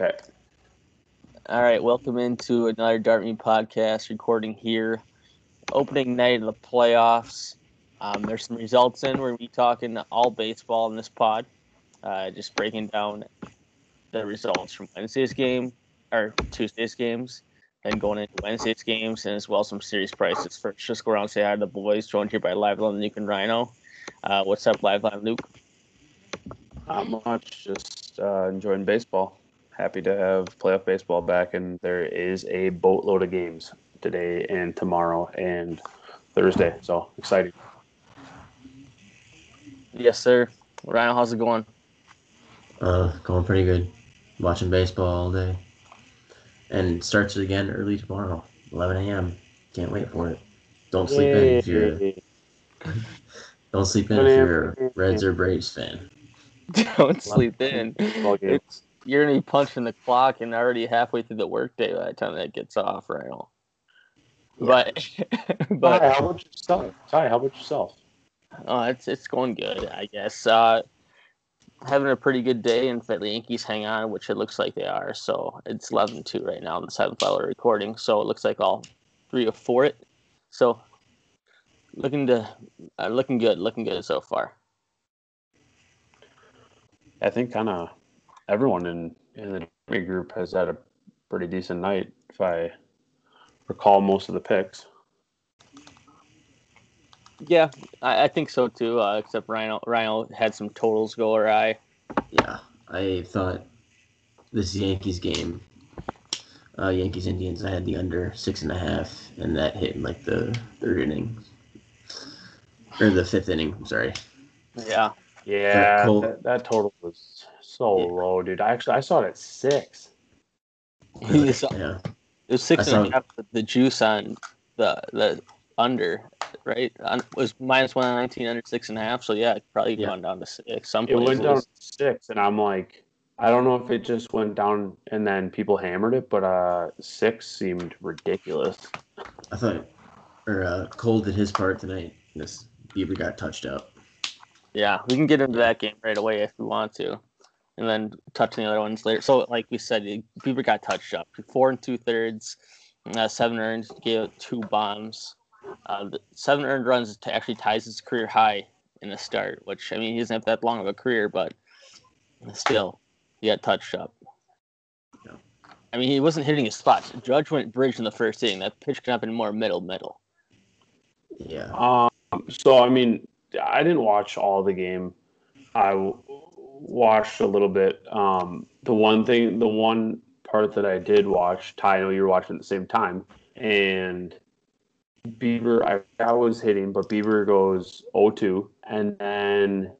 Okay. All right, welcome into another Dart Me podcast recording here. Opening night of the playoffs. Um, there's some results in. We're gonna be talking all baseball in this pod. Uh, just breaking down the results from Wednesday's game or Tuesday's games, then going into Wednesday's games, and as well some series prices. First, just go around and say hi to the boys. Joined here by Live Line Luke and Rhino. Uh, what's up, Live Line Luke? Not much. Just uh, enjoying baseball. Happy to have playoff baseball back, and there is a boatload of games today and tomorrow and Thursday. So exciting. Yes, sir. Ryan, how's it going? Uh, going pretty good. Watching baseball all day. And it starts again early tomorrow, 11 a.m. Can't wait for it. Don't sleep in if you're don't sleep in if you're a Reds or Braves fan. Don't sleep in. It's you're gonna be punching the clock and already halfway through the workday by the time that gets off, Rhino. But Ty, but how about yourself? Ty, how about yourself? Oh, it's it's going good, I guess. Uh, having a pretty good day, and if the Yankees hang on, which it looks like they are. So it's 11-2 right now in the seventh hour recording. So it looks like all three or four it. So looking to uh, looking good, looking good so far. I think kind of everyone in in the group has had a pretty decent night, if I recall most of the picks. Yeah, I, I think so too. Uh, except Rhino Rhino had some totals go awry. Yeah, I thought this Yankees game, uh, Yankees Indians, I had the under six and a half, and that hit in like the third inning or the fifth inning. I'm sorry. Yeah, Yeah, that, that total was so Yeah. low, dude. I actually I saw it at six. He saw- Yeah, it was six I and a half. but The juice on the the under right on, was minus one nineteen under six and a half. So yeah, it probably Yeah. gone down to six. Some It went down to six, and I'm like, I don't know if it just went down and then people hammered it, but uh, six seemed ridiculous. I thought, or uh, Cole did his part tonight. This Bieber got touched up. Yeah, we can get into that game right away if we want to, and then touch on the other ones later. So, like we said, Bieber got touched up. Four and two thirds, uh, seven earned, gave up two bombs. Uh, the seven earned runs t- actually ties his career high in the start, which I mean he doesn't have that long of a career, but still, he got touched up. Yeah. I mean, he wasn't hitting his spots. Judge went bridge in the first inning. That pitch could have been more middle middle. Yeah, Um, so I mean, I didn't watch all the game. I w- watched a little bit. Um, the one thing, the one part that I did watch, Ty, I know you were watching at the same time, and Bieber, I, I was hitting, but Bieber goes 0-2, and then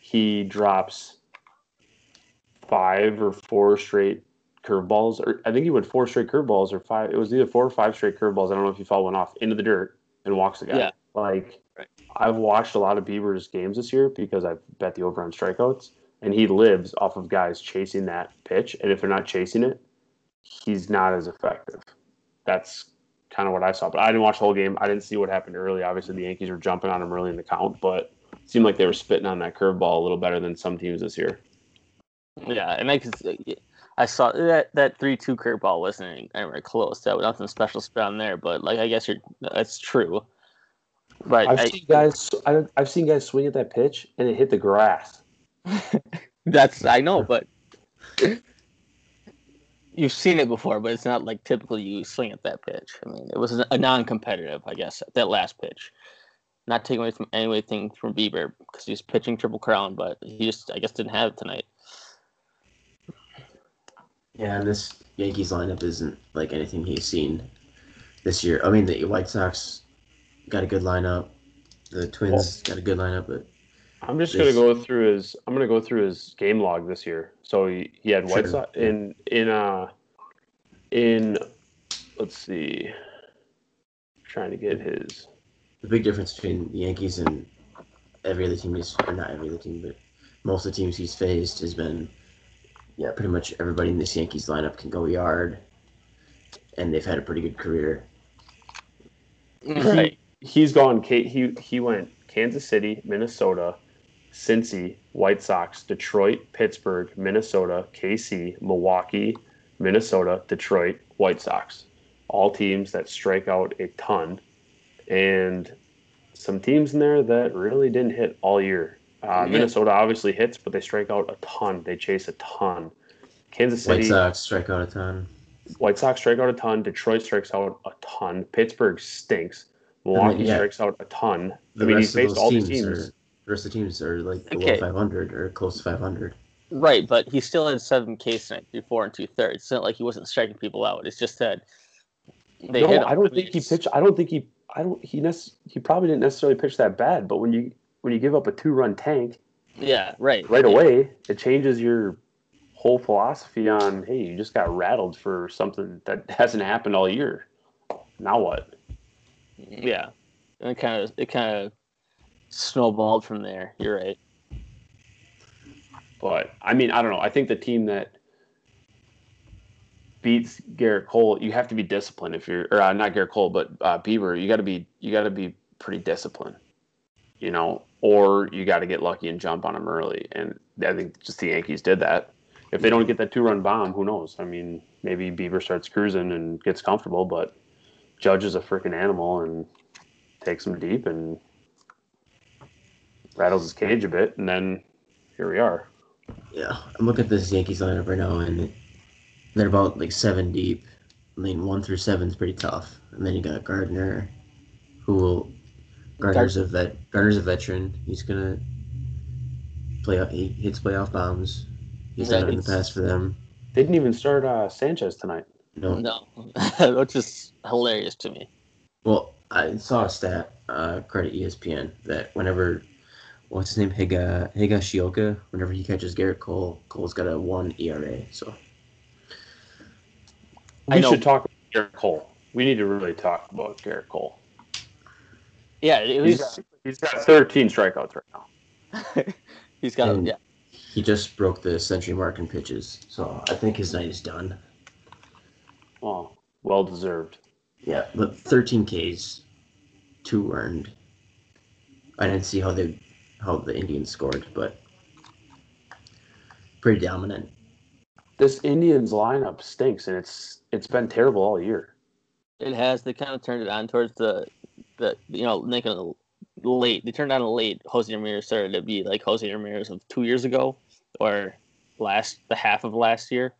he drops five or four straight curveballs, or I think he went four straight curveballs or five. It was either four or five straight curveballs. I don't know if he fouled one off into the dirt and walks the guy. Yeah. Like Right. I've watched a lot of Bieber's games this year because I've bet the over on strikeouts, and he lives off of guys chasing that pitch. And if they're not chasing it, he's not as effective. That's kind of what I saw. But I didn't watch the whole game. I didn't see what happened early. Obviously, the Yankees were jumping on him early in the count, but it seemed like they were spitting on that curveball a little better than some teams this year. Yeah, and I could, I saw that that three two curveball wasn't anywhere close. That was nothing special spit on there, but like I guess you're that's true. But I've I, seen guys. I, I've seen guys swing at that pitch and it hit the grass. that's I know, but you've seen it before. But it's not like typically you swing at that pitch. I mean, it was a non-competitive, I guess, that last pitch. Not taking away from anything from Bieber because he's pitching triple crown, but he just I guess didn't have it tonight. yeah. And this Yankees lineup isn't like anything he's seen this year. I mean, the White Sox got a good lineup. The Twins got a good lineup, but I'm just gonna go through his. I'm gonna go through his game log this year. So he, he had White Sure. Sox in in uh in. Let's see. Trying to get his. the big difference between the Yankees and every other team he's or not every other team, but most of the teams he's faced has been yeah, pretty much everybody in this Yankees lineup can go yard and they've had a pretty good career. Right. He's gone. K- He he went Kansas City, Minnesota, Cincy, White Sox, Detroit, Pittsburgh, Minnesota, KC, Milwaukee, Minnesota, Detroit, White Sox. All teams that strike out a ton. And some teams in there that really didn't hit all year. Uh, Yeah. Minnesota obviously hits, but they strike out a ton. They chase a ton. Kansas City. White Sox strike out a ton. White Sox strike out a ton. Detroit strikes out a ton. Pittsburgh stinks. Milwaukee yeah. strikes out a ton. The I mean, he's faced all teams, these are teams. The rest of the teams are like below Okay. 500 or close to 500. Right, but he still had seven Ks tonight through four and two thirds. It's not like he wasn't striking people out. It's just that they no, hit him. I don't think he pitched. I don't think he. I don't. He nec- He probably didn't necessarily pitch that bad. But when you when you give up a two run tank Yeah, right. right Yeah. away, it changes your whole philosophy on. Hey, you just got rattled for something that hasn't happened all year. Now what? Yeah, and it kind of it kind of snowballed from there. You're right. But I mean, I don't know. I think the team that beats Gerrit Cole, you have to be disciplined. If you're, or uh, not Gerrit Cole, but uh, Bieber, you got to be, you got to be pretty disciplined, you know, or you got to get lucky and jump on them early. And I think just the Yankees did that. If they don't get that two-run bomb, who knows? I mean, maybe Bieber starts cruising and gets comfortable, but Judge is a freaking animal and takes him deep and rattles his cage a bit, and then here we are. Yeah, I'm looking at this Yankees lineup right now, and they're about like seven deep. I mean, one through seven is pretty tough, and then you got Gardner, who will Gardner's a vet. Gardner's a veteran. He's gonna play. He hits playoff bombs. He's Yeah, done it in the past for them. They didn't even start uh, Sanchez tonight. No, No, which is hilarious to me. Well, I saw a stat, uh, credit ESPN, that whenever, what's his name, Higa, Higa Higashioka, whenever he catches Gerrit Cole, Cole's got a one ERA. So I We know. should talk about Gerrit Cole. We need to really talk about Gerrit Cole. Yeah, it He's got, he's got 13 strikeouts right now. he's got And- yeah. he just broke the century mark in pitches. So I think his night is done. Oh, well deserved. Yeah, but 13 Ks, two earned. I didn't see how they, how the Indians scored, but pretty dominant. This Indians lineup stinks, and it's it's been terrible all year. It has. They kind of turned it on towards the, the you know, making it late. They turned on late. Jose Ramirez started to be like Jose Ramirez of two years ago, or last the half of last year.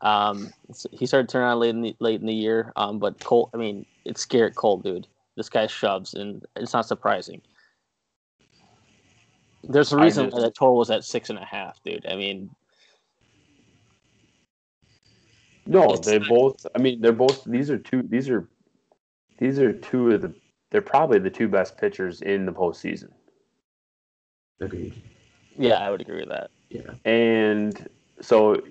Um, so he started turning on late in the late in the year. Um, but Cole, I mean, it's Gerrit Cole, dude. This guy shoves, and it's not surprising. There's a reason just- why that total was at six and a half, dude. I mean, No, they not- both. I mean, they're both. These are two. These are these are two of the. They're probably the two best pitchers in the postseason. Agreed. yeah, I would agree with that. Yeah. And so,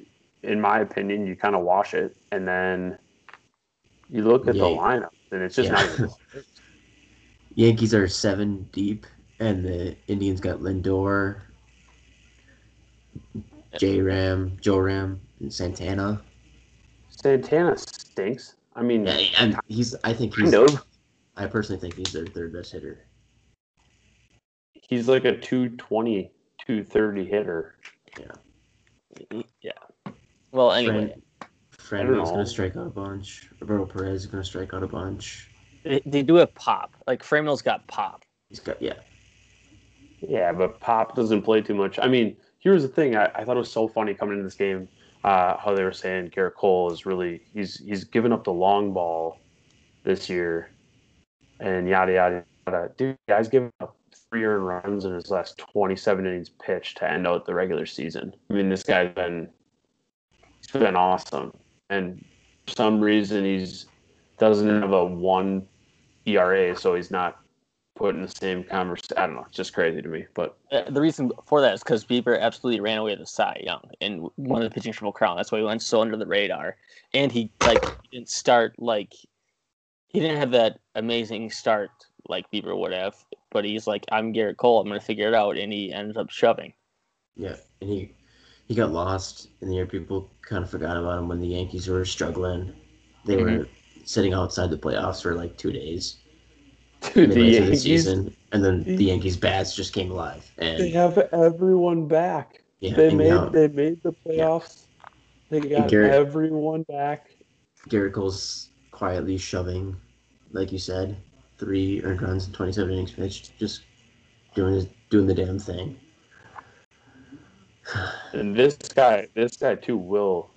in my opinion, you kind of wash it, and then you look at the lineup, and it's just Yeah. not. Yankees are seven deep, and the Indians got Lindor, J Ram, Joe Ram, and Santana. Santana stinks. I mean, Yeah, and he's. I think he's. kind of. I personally think he's their third best hitter. He's like a 220, 230 hitter. Yeah. Yeah. Well, anyway, Fran, I don't Franco's know. gonna strike out a bunch. Roberto Perez is gonna strike out a bunch. they, they do have pop. Like Franmil's got pop. He's got yeah. Yeah, but Pop doesn't play too much. I mean, here's the thing. I, I thought it was so funny coming into this game uh, how they were saying Gerrit Cole is really he's he's given up the long ball this year, and yada yada yada. Dude, guys giving up three earned runs in his last 27 innings pitched to end out the regular season. I mean, this guy's been he's been awesome, and for some reason he's doesn't have a one ERA, so he's not put in the same conversation. I don't know. It's just crazy to me. But Uh, the reason for that is because Bieber absolutely ran away with the Cy Young and won the pitching triple crown. That's why he went so under the radar. And he like didn't start like he didn't have that amazing start like Bieber would have. But he's like, I'm Gerrit Cole. I'm gonna figure it out, and he ends up shoving. Yeah, and he he got lost in the year. People kind of forgot about him when the Yankees were struggling. They were sitting outside the playoffs for like two days, Dude, the midway through the Yankees, season, and then the Yankees bats just came alive. they And have everyone back. yeah, they made now they made the playoffs. They got Garrett- everyone back. Gerrit Cole's quietly shoving, like you said, three earned runs and 27 innings pitched, just doing his, doing the damn thing. And this guy, this guy too will,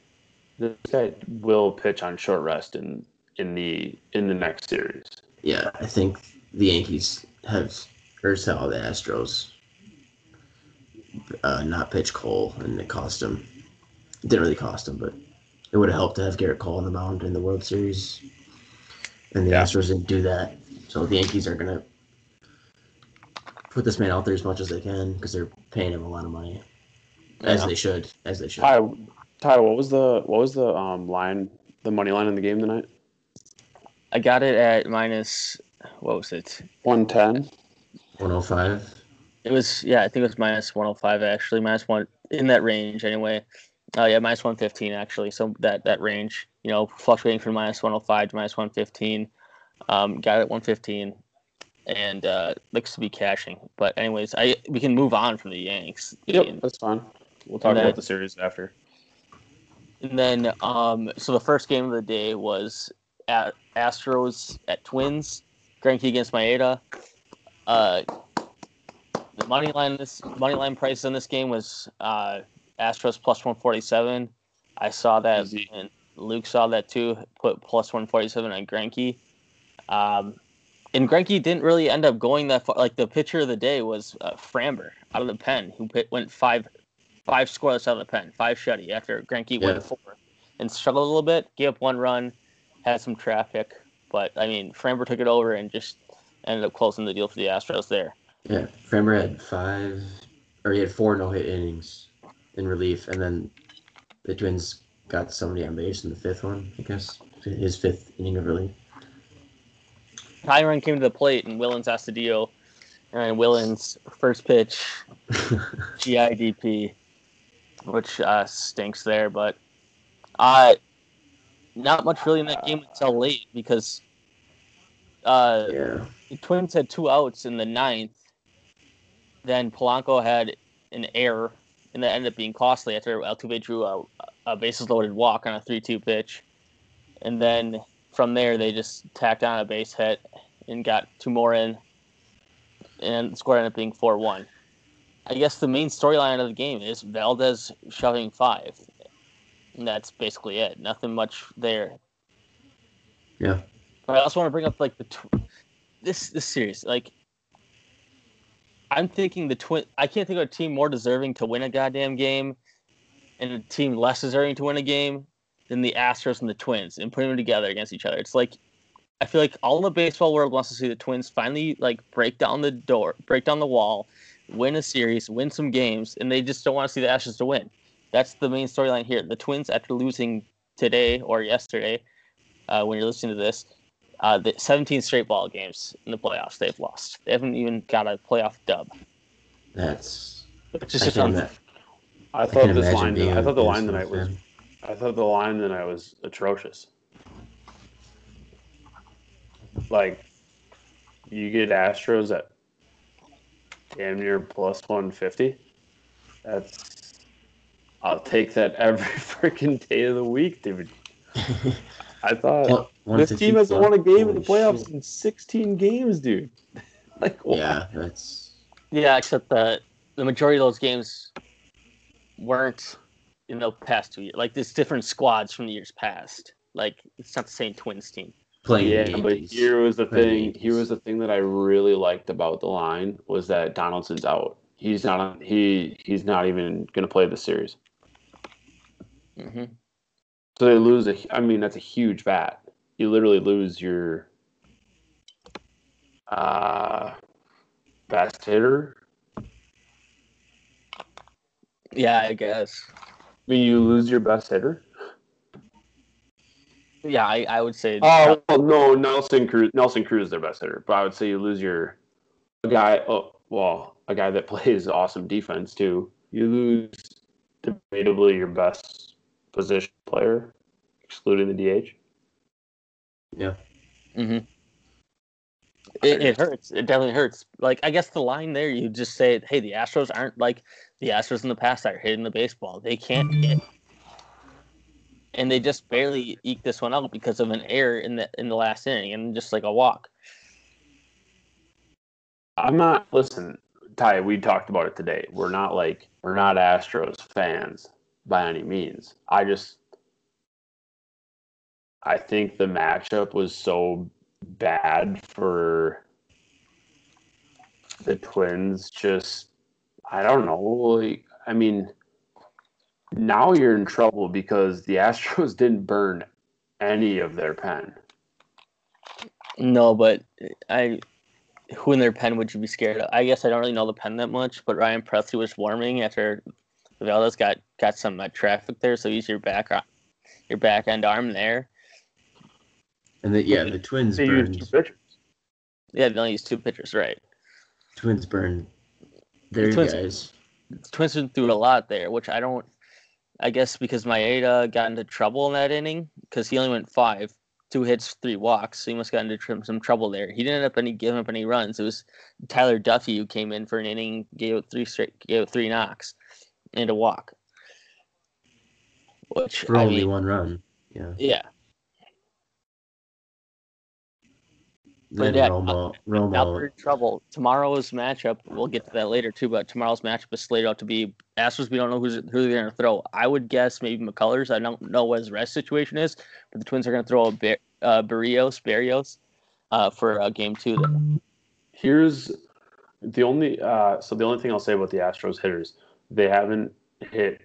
this guy will pitch on short rest in in the in the next series. Yeah, I think the Yankees have, or saw the Astros uh, not pitch Cole, and it cost him. It didn't really cost him, but it would have helped to have Gerrit Cole on the mound in the World Series. And the Yeah. Astros didn't do that, so the Yankees are gonna put this man out there as much as they can because they're paying him a lot of money, as Yeah. they should, as they should. Ty, Ty, what was the what was the um line, the money line in the game tonight? I got it at minus. What was it? One ten. 105. It was yeah, I think it was minus one hundred five actually, minus one in that range anyway. Oh yeah, minus one fifteen actually. So that that range, you know, fluctuating from minus one hundred five to minus one fifteen. Um, got it at one fifteen, and uh, looks to be cashing. But anyways, I we can move on from the Yanks. Yep, that's fine. We'll talk And then- about the series after. And then, um, so the first game of the day was at Astros at Twins, Greinke against Maeda. Uh, the money line this money line price in this game was uh, Astros plus one forty seven. I saw that, Easy. and Luke saw that too. Put plus one forty seven on Greinke. Um, and Greinke didn't really end up going that far. Like the pitcher of the day was uh, Framber out of the pen, who pit, went five five scoreless out of the pen, five shutty after Greinke Yeah. went four and struggled a little bit, gave up one run, had some traffic, but I mean Framber took it over and just ended up closing the deal for the Astros there. Yeah, Framber had five, or he had four no hit innings in relief, and then the Twins got somebody on base in the fifth one, I guess. His fifth inning of relief. Tyron came to the plate and Willians Astudillo, and Willians first pitch GIDP, which uh, stinks there, but uh, not much really in that game until late because uh, yeah. the Twins had two outs in the ninth. Then Polanco had an error, and that ended up being costly after Altuve drew a, a bases loaded walk on a 3 2 pitch. And then from there, they just tacked on a base hit and got two more in, and the score ended up being 4 1. I guess the main storyline of the game is Valdez shoving five. And that's basically it. Nothing much there. Yeah. But I also want to bring up like the tw- this this series. Like, I'm thinking the twin. I can't think of a team more deserving to win a goddamn game, and a team less deserving to win a game than the Astros and the Twins, and putting them together against each other. It's like I feel like all the baseball world wants to see the Twins finally like break down the door, break down the wall, win a series, win some games, and they just don't want to see the Astros to win. That's the main storyline here. The Twins, after losing today or yesterday, uh, when you're listening to this, uh, the 17 straight ball games in the playoffs they've lost. They haven't even got a playoff dub. That's. Which is I just can, un- ima- I I thought can this line. being I a thought the line tonight was. fan. I thought the line tonight was atrocious. Like, you get Astros at damn near plus one fifty. That's. I'll take that every freaking day of the week, dude. I thought Well, this team hasn't won a game in the playoffs shit. in sixteen games, dude. Like, what? Yeah, that's. yeah, except that the majority of those games weren't in the past two years. Like there's different squads from the years past. Like it's not the same Twins team. Playing Yeah, the but Yankees. here was the Playing the thing. Yankees. Here was the thing that I really liked about the line was that Donaldson's out. He's not. on- He he's not even going to play the series. Hmm So they lose a. I mean, that's a huge bat. You literally lose your uh, best hitter. Yeah, I guess. I mean, you lose your best hitter. Yeah, I, I would say. Oh well, no, Nelson Cruz. Nelson Cruz is their best hitter, but I would say you lose your a guy. Oh, well, a guy that plays awesome defense too. You lose debatably your best position player, excluding the DH. Yeah. hmm It, it hurts. It definitely hurts. Like I guess the line there, you just say, "Hey, the Astros aren't like the Astros in the past that are hitting the baseball. They can't hit." And they just barely eke this one out because of an error in the in the last inning and just like a walk. I'm not listen, Ty, we talked about it today. We're not like we're not Astros fans by any means. I just I think the matchup was so bad for the Twins just I don't know. Like, I mean, now you're in trouble because the Astros didn't burn any of their pen. No, but I who in their pen would you be scared of? I guess I don't really know the pen that much, but Ryan Pressly was warming after Valdez got got some uh, traffic there, so use your back your back end arm there. And the, yeah, the Twins They burned. used two pitchers. Yeah, they only used two pitchers, right? Twins burned their Twins- guys. The Twins went through a lot there, which I don't. I guess because Maeda got into trouble in that inning because he only went five, two hits, three walks. So he must got into some trouble there. He didn't end up any giving up any runs. It was Tyler Duffey who came in for an inning, gave up three straight, gave up three knocks, and a walk. Which for I only mean, one run. Yeah. yeah, Then yeah, Romo, now Romo, they're in trouble. Tomorrow's matchup, we'll get to that later too. But tomorrow's matchup is slated out to be Astros. We don't know who's who they're going to throw. I would guess maybe McCullers. I don't know what his rest situation is, but the Twins are going to throw a Bar- uh, Berrios, Berrios, uh, for uh, game two. There. Here's the only uh, so the only thing I'll say about the Astros hitters, they haven't hit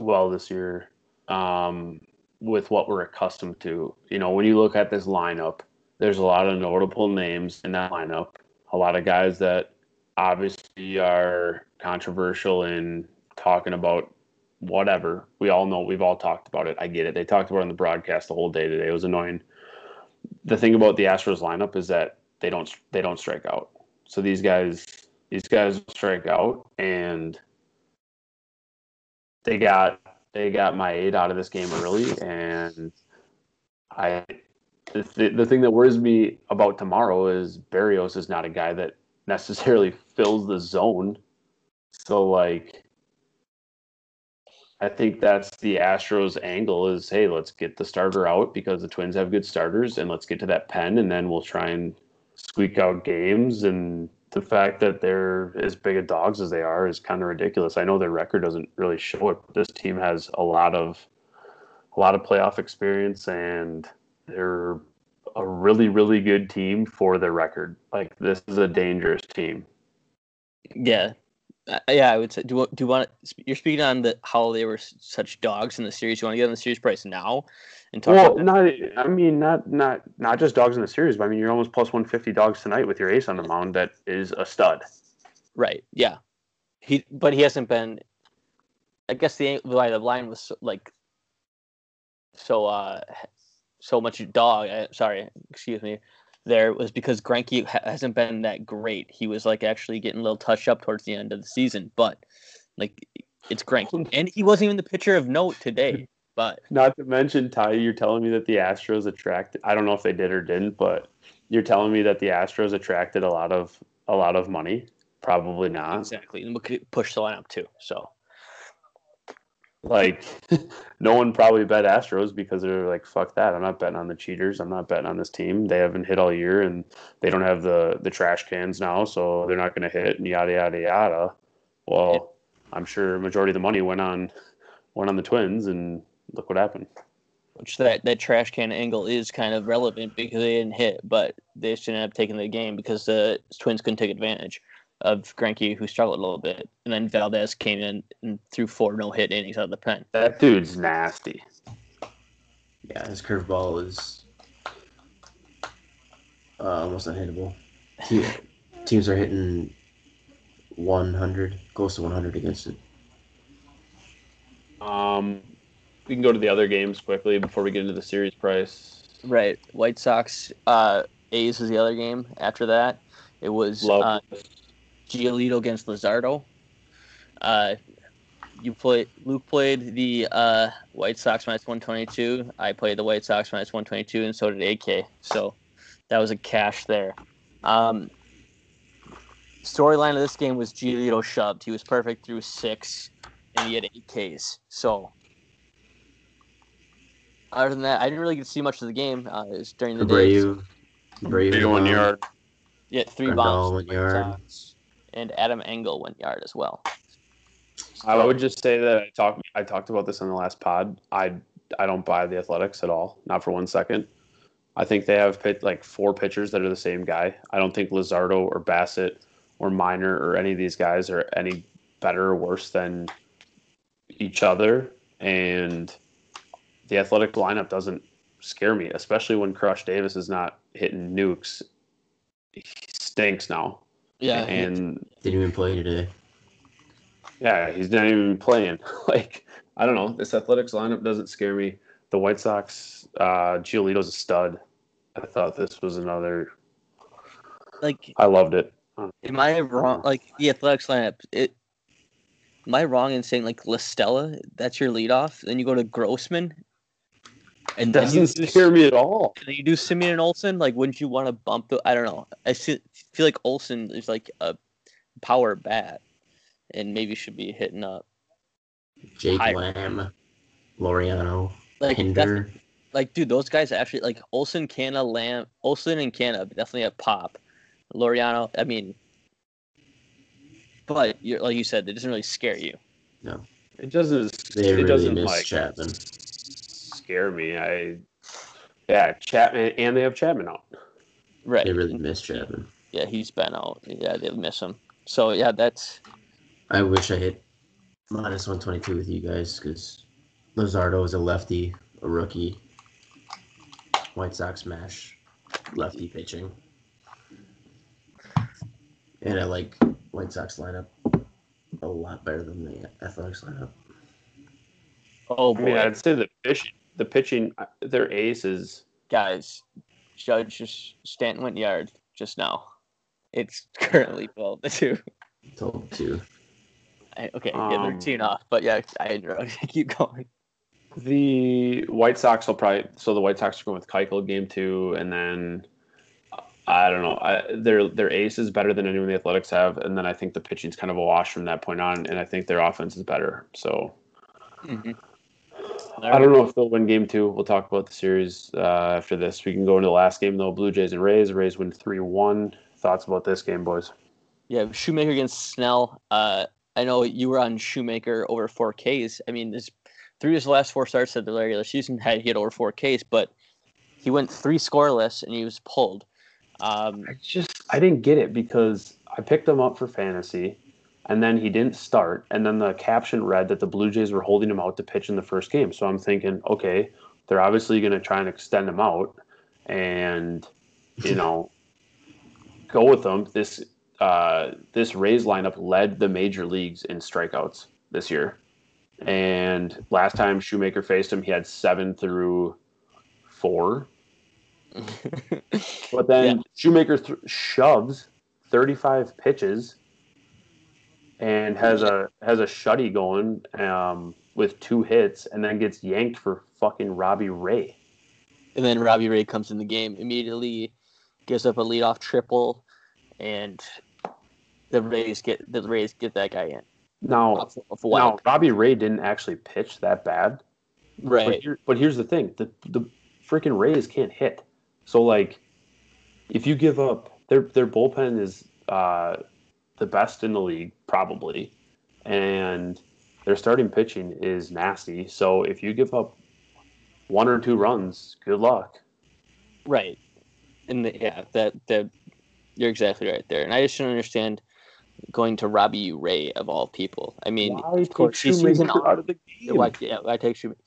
well this year um, with what we're accustomed to. You know, when you look at this lineup, there's a lot of notable names in that lineup. A lot of guys that obviously are controversial in talking about whatever. We all know we've all talked about it. I get it. They talked about it on the broadcast the whole day today. It was annoying. The thing about the Astros lineup is that they don't they don't strike out. So these guys these guys strike out and they got they got Maeda out of this game early and I the, the thing that worries me about tomorrow is Berrios is not a guy that necessarily fills the zone. So like I think that's the Astros angle is hey, let's get the starter out because the Twins have good starters and let's get to that pen and then we'll try and squeak out games and the fact that they're as big of dogs as they are is kind of ridiculous. I know their record doesn't really show it, but this team has a lot of a lot of playoff experience and they're a really really good team for their record. Like this is a dangerous team. Yeah, yeah. I would say. Do you, do you want? You're speaking on the how they were such dogs in the series. You want to get on the series price now and talk Well, about not I mean not not not just dogs in the series, but I mean you're almost plus 150 dogs tonight with your ace on the mound that is a stud. Right. Yeah. He, but he hasn't been. I guess the why the line was so, like so uh so much dog. Uh, sorry, excuse me. There was because Greinke hasn't been that great. He was like actually getting a little touched up towards the end of the season, but like it's Greinke, and he wasn't even the pitcher of note today. But Not to mention, Ty, you're telling me that the Astros attracted. I don't know if they did or didn't, but you're telling me that the Astros attracted a lot of a lot of money. Probably not. exactly, and we could push the lineup too. So Like, no one probably bet Astros because they're like, "Fuck that! I'm not betting on the cheaters. I'm not betting on this team. They haven't hit all year, and they don't have the the trash cans now, so they're not going to hit." And yada yada yada. Well, I'm sure majority of the money went on went on the Twins, and look what happened. which that that trash can angle is kind of relevant because they didn't hit, but they just ended up taking the game because the Twins couldn't take advantage of Greinke, who struggled a little bit, and then Valdez came in and threw four no hit innings out of the pen. That dude's nasty. yeah, his curveball is uh, almost unhittable. Te- teams are hitting 100, close to 100 against it. Um, we can go to the other games quickly before we get into the series price. Right, White Sox uh, A's was the other game. After that, it was Love uh, Giolito against Luzardo. Uh, you played. Luke played the uh, White Sox minus one twenty two. I played the White Sox minus one twenty two, and so did AK. So that was a cash there. Um, storyline of this game was Giolito shoved. He was perfect through six, and he had eight Ks. So, other than that, I didn't really get to see much of the game. Uh, it was during the day. Abreu, Abreu, Three one um, yard. Yeah, three Grandal bombs. went from the White yard. Sox, And Adam Engel went yard as well. I would just say that I talked I talked about this in the last pod. I I don't buy the Athletics at all, not for one second. I think they have pit, like four pitchers that are the same guy. I don't think Luzardo or Bassitt or Minor or any of these guys are any better or worse than each other. And the athletic lineup doesn't scare me, especially when Crush Davis is not hitting nukes. He stinks now. Yeah, And Didn't even play today. yeah, he's not even playing. like, I don't know. This athletics lineup doesn't scare me. The White Sox, uh, Giolito's a stud. I thought this was another. like I loved it. Am I wrong? Like the Athletics lineup, it. Am I wrong in saying like La Stella? That's your leadoff. Then you go to Grossman, and Doesn't do, scare me at all. then you do Semien and Olson. Like, wouldn't you want to bump the? I don't know. I feel, feel like Olson is like a power bat, and maybe should be hitting up. Jake Higher. Lamb, Laureano, Like, Hinder. like, dude, those guys actually like Olson, Canha, Lamb, Olson and Canha definitely a pop. Laureano, I mean, but you're, like you said, it doesn't really scare you. No, it doesn't. They it really doesn't miss like Chapman. Scare me. I. Yeah, Chapman, and they have Chapman out. Right. They really miss Chapman. Yeah, he's been out. Yeah, they miss him. So yeah, that's I wish I hit minus 122 with you guys because Luzardo is a lefty, a rookie. White Sox mash lefty pitching. And I like White Sox lineup a lot better than the Athletics lineup. oh I mean, I'd say the pitching, the pitching, uh, their ace is guys. Judge just Stanton went yard just now. It's currently twelve to two. Told to I, okay, yeah, they're Um, teeing off, but yeah, I keep going. The White Sox will probably so the White Sox are going with Keuchel game two, and then I don't know. I, their their ace is better than anyone the Athletics have, and then I think the pitching's kind of a wash from that point on, and I think their offense is better. So I don't know if they'll win game two. We'll talk about the series uh, after this. We can go into the last game though. Blue Jays and Rays. Rays win three one. Thoughts about this game, boys? Yeah, Shoemaker against Snell. Uh, I know you were on Shoemaker over four Ks. I mean, this through his last four starts of the regular season had he had over four Ks, but he went three scoreless and he was pulled. Um, I just I didn't get it because I picked him up for fantasy, and then he didn't start, and then the caption read that the Blue Jays were holding him out to pitch in the first game. So I'm thinking, okay, they're obviously going to try and extend him out, and you know, go with them. This uh, this Rays lineup led the major leagues in strikeouts this year, and last time Shoemaker faced him, he had seven through four. But then Shoemaker th- shoves 35 pitches and has a has a shutty going um, with two hits, and then gets yanked for fucking Robbie Ray. and then Robbie Ray comes in the game immediately, gives up a leadoff triple, and the Rays get the Rays get that guy in. Now, now. Robbie Ray didn't actually pitch that bad, but, right. here, but here's the thing: the the freaking Rays can't hit. So like, if you give up their their bullpen is uh, the best in the league probably, and their starting pitching is nasty. So if you give up one or two runs, good luck. Right. And the, yeah, that that you're exactly right there. And I just don't understand going to Robbie Ray of all people. I mean, Why of course, he's, he's an out of the game? why, yeah, I take Shoemaker.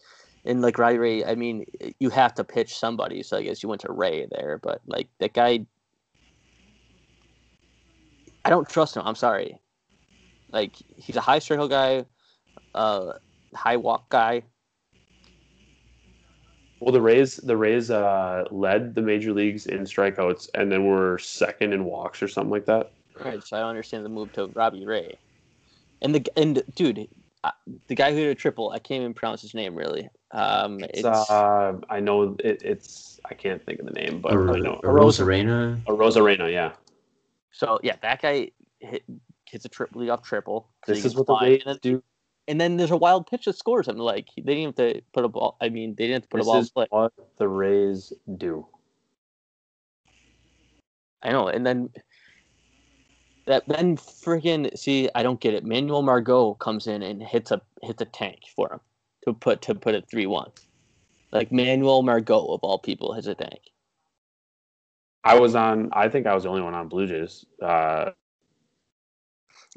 And like Robbie Ray, I mean, you have to pitch somebody. So I guess you went to Ray there, but like that guy, I don't trust him. I'm sorry. Like he's a high circle guy, uh, high walk guy. Well, the Rays, the Rays uh, led the major leagues in strikeouts, and then were second in walks or something like that. Right. So I don't understand the move to Robbie Ray. And the and dude, uh, the guy who did a triple, I can't even pronounce his name really. Um, It's, it's, uh, I know it, it's I can't think of the name, but Ar- I know Rosarena. Arozarena, yeah. So yeah, that guy hit, hits a triple lead off triple. This is what the Rays and then, do. and then there's a wild pitch that scores him. Like they didn't have to put a ball. I mean, they didn't have to put This a ball. in is play. what the Rays do. I know, and then that then friggin' see, I don't get it. Manuel Margot comes in and hits a hits a tank for him to put to put it three one. Like Manuel Margot of all people hits a tank. I was on. I think I was the only one on Blue Jays. Uh,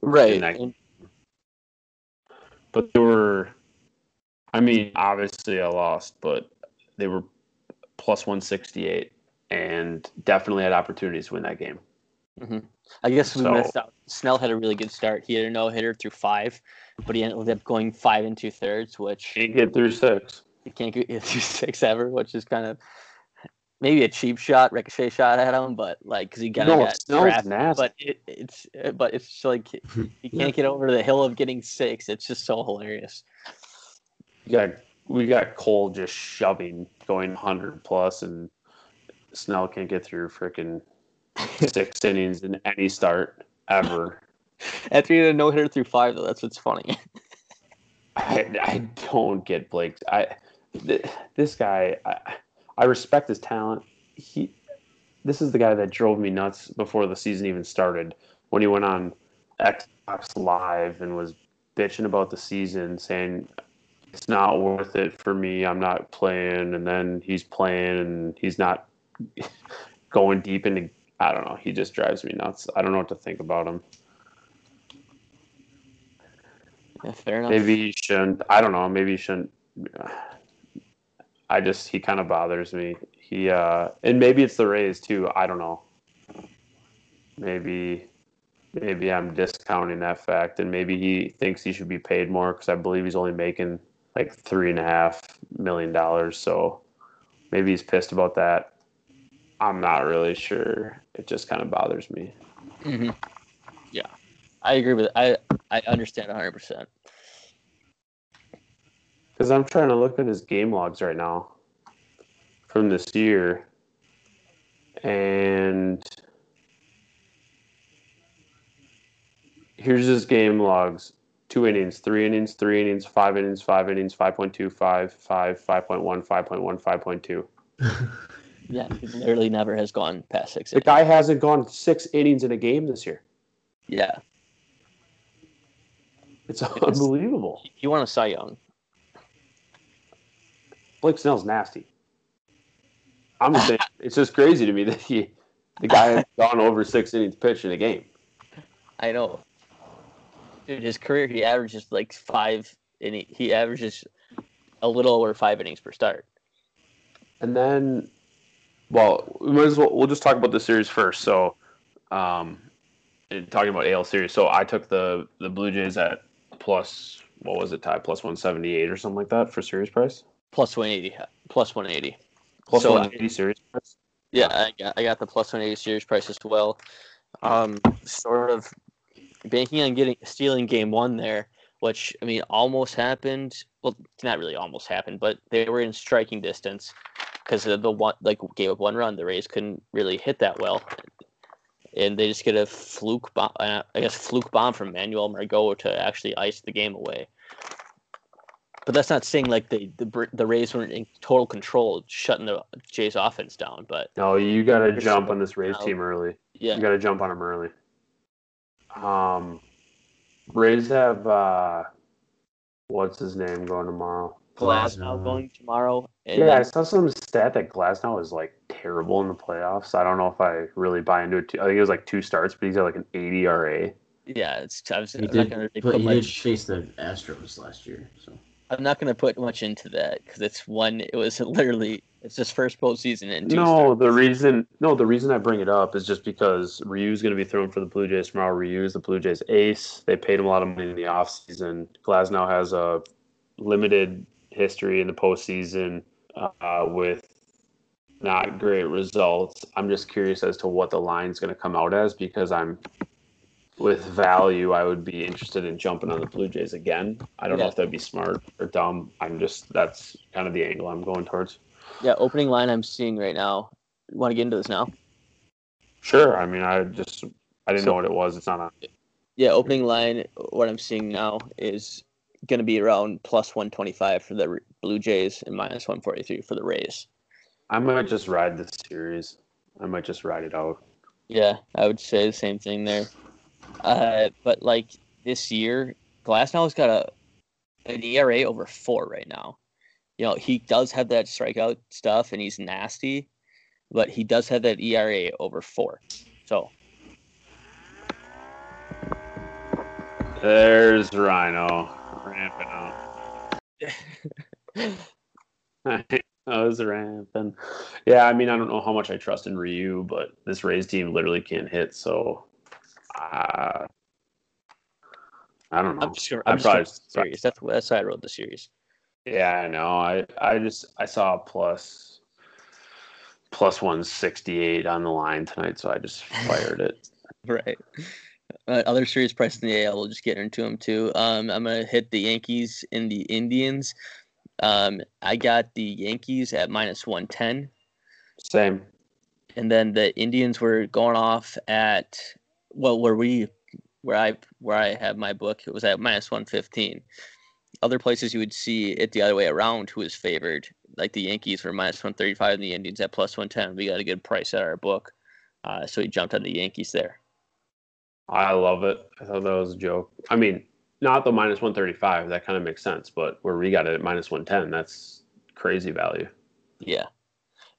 Right. that- but they were. I mean, obviously I lost, but they were plus one sixty eight, and definitely had opportunities to win that game. I guess we So- missed out. Snell had a really good start. He had a no hitter through five, but he ended up going five and two thirds, which Can't get through six. He can't get through six ever, which is kind of maybe a cheap shot, ricochet shot at him, but like because he kind of No, got Snell's trapped. nasty. But it, it's but it's just like you can't get over the hill of getting six. It's just so hilarious. We got we got Cole just shoving, going hundred plus, and Snell can't get through freaking six innings in any start ever. After you had a no hitter through five, though, that's what's funny. I, I don't get Blake. I th- this guy. I, I respect his talent. He this is the guy that drove me nuts before the season even started when he went on Xbox Live and was bitching about the season, saying it's not worth it for me. I'm not playing, and then he's playing and he's not going deep into. I don't know. He just drives me nuts. I don't know what to think about him. Yeah, fair enough. Maybe he shouldn't. I don't know. Maybe he shouldn't. I just he kind of bothers me. He uh, and maybe it's the Rays too. I don't know. Maybe, maybe I'm discounting that fact, and maybe he thinks he should be paid more because I believe he's only making like three and a half million dollars. So maybe he's pissed about that. I'm not really sure. It just kind of bothers me. hmm Yeah, I agree with. I I understand 100. percent Because I'm trying to look at his game logs right now from this year, and here's his game logs: two innings, three innings, three innings, five innings, five innings, 5.2, 5, 5, 5.1, 5.1, 5.2. Yeah, he literally never has gone past six. The innings. guy hasn't gone six innings in a game this year. Yeah, It's unbelievable. he won a Cy Young. Blake Snell's nasty. I'm just saying, it's just crazy to me that he, the guy has gone over six innings pitched in a game. I know. Dude, his career he averages like five, and he, he averages a little over five innings per start. And then, well, we might as well. We'll just talk about the series first. So, um, talking about AL series. So I took the the Blue Jays at plus what was it? Ty plus one seventy eight or something like that for series price. Plus 180. Plus 180. Plus So, one eighty series price. Yeah, I got I got the plus 180 series price as well. Um, sort of banking on getting stealing game one there, which I mean almost happened. Well, not really almost happened, but they were in striking distance because the, the one like gave up one run. The Rays couldn't really hit that well, and they just get a fluke bomb. Uh, I guess fluke bomb from Manuel Margot to actually ice the game away. But that's not saying like they the the Rays weren't in total control, shutting the Jays offense down. But No, you got to jump on this Rays no. team early. yeah, You got to jump on them early. Um, Rays have uh, what's his name going tomorrow? Glasnow Glasnow. going tomorrow. And Yeah, I saw some stat that Glasnow is like terrible in the playoffs. I don't know if I really buy into it. Too. I think it was like two starts, but he's got like an 80 RA. yeah, it's I was, He I'm not did, gonna really but put he did much. face the Astros last year. So I'm not gonna put much into that because it's one. It was literally it's his first postseason in two No, the reason no, the reason I bring it up is just because Ryu's going to be thrown for the Blue Jays tomorrow. Ryu is the Blue Jays ace. They paid him a lot of money in the offseason. Glasnow has a limited history in the postseason uh, with not great results. I'm just curious as to what the line's going to come out as because I'm with value. I would be interested in jumping on the Blue Jays again. I don't know if that'd be smart or dumb. I'm just that's kind of the angle I'm going towards. Yeah, opening line I'm seeing right now. You want to get into this now? Sure. I mean, I just I didn't So- know what it was. It's not on. Yeah, opening line. What I'm seeing now is going to be around plus 125 for the Blue Jays and minus 143 for the Rays. I might just ride this series. I might just ride it out. Yeah, I would say the same thing there. Uh, but like this year, Glasnow's got a an ERA over four right now. You know, he does have that strikeout stuff, and he's nasty, but he does have that ERA over four. So There's Rhino ramping up. I was ramping. Yeah, I mean, I don't know how much I trust in Ryu, but this Rays team literally can't hit. So, uh, I don't know. I'm just gonna. I I'm just probably- series. That's that's how I wrote the series. Yeah, I know. I I just I saw a plus plus one sixty eight on the line tonight, so I just fired it. Right. Uh, other series prices in the AL, we'll just get into them too. Um, I'm gonna hit the Yankees and the Indians. Um, I got the Yankees at minus one ten, Same. and then the Indians were going off at well, where we where I where I have my book, it was at minus one fifteen. Other places you would see it the other way around, who is favored, like the Yankees were minus one thirty five, and the Indians at plus one ten. We got a good price at our book, uh, so we jumped on the Yankees there. I love it. I thought that was a joke. I mean, not the minus one thirty five. That kind of makes sense, but where we got it at minus one ten, that's crazy value. Yeah,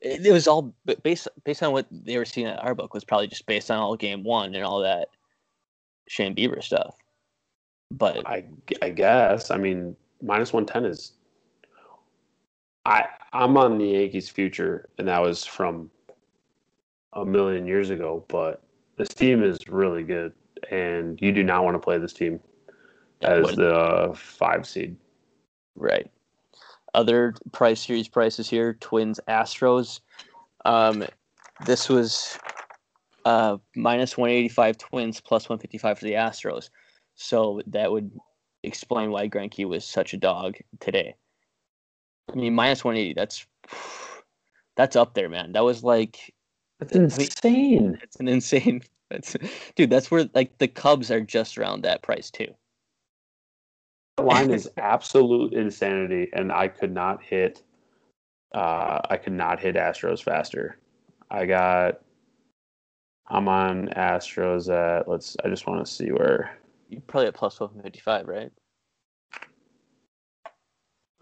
it, it was all based based on what they were seeing at our book was probably just based on all game one and all that Shane Bieber stuff. But I I guess. I mean, minus one ten is. I I'm on the Yankees future, and that was from a million years ago. But this team is really good, and you do not want to play this team as the five seed. right, other price series prices here: Twins, Astros. Um, this was uh minus one eighty five Twins, plus one fifty five for the Astros. So that would explain why Greinke was such a dog today. I mean, minus one eighty. That's that's up there, man. That was like That's insane. It's an insane. That's, dude, that's where like the Cubs are just around that price too. The line is absolute insanity, and I could not hit. Uh, I could not hit Astros faster. I got. I'm on Astros at. Let's. I just want to see where. You probably at plus one fifty five, right?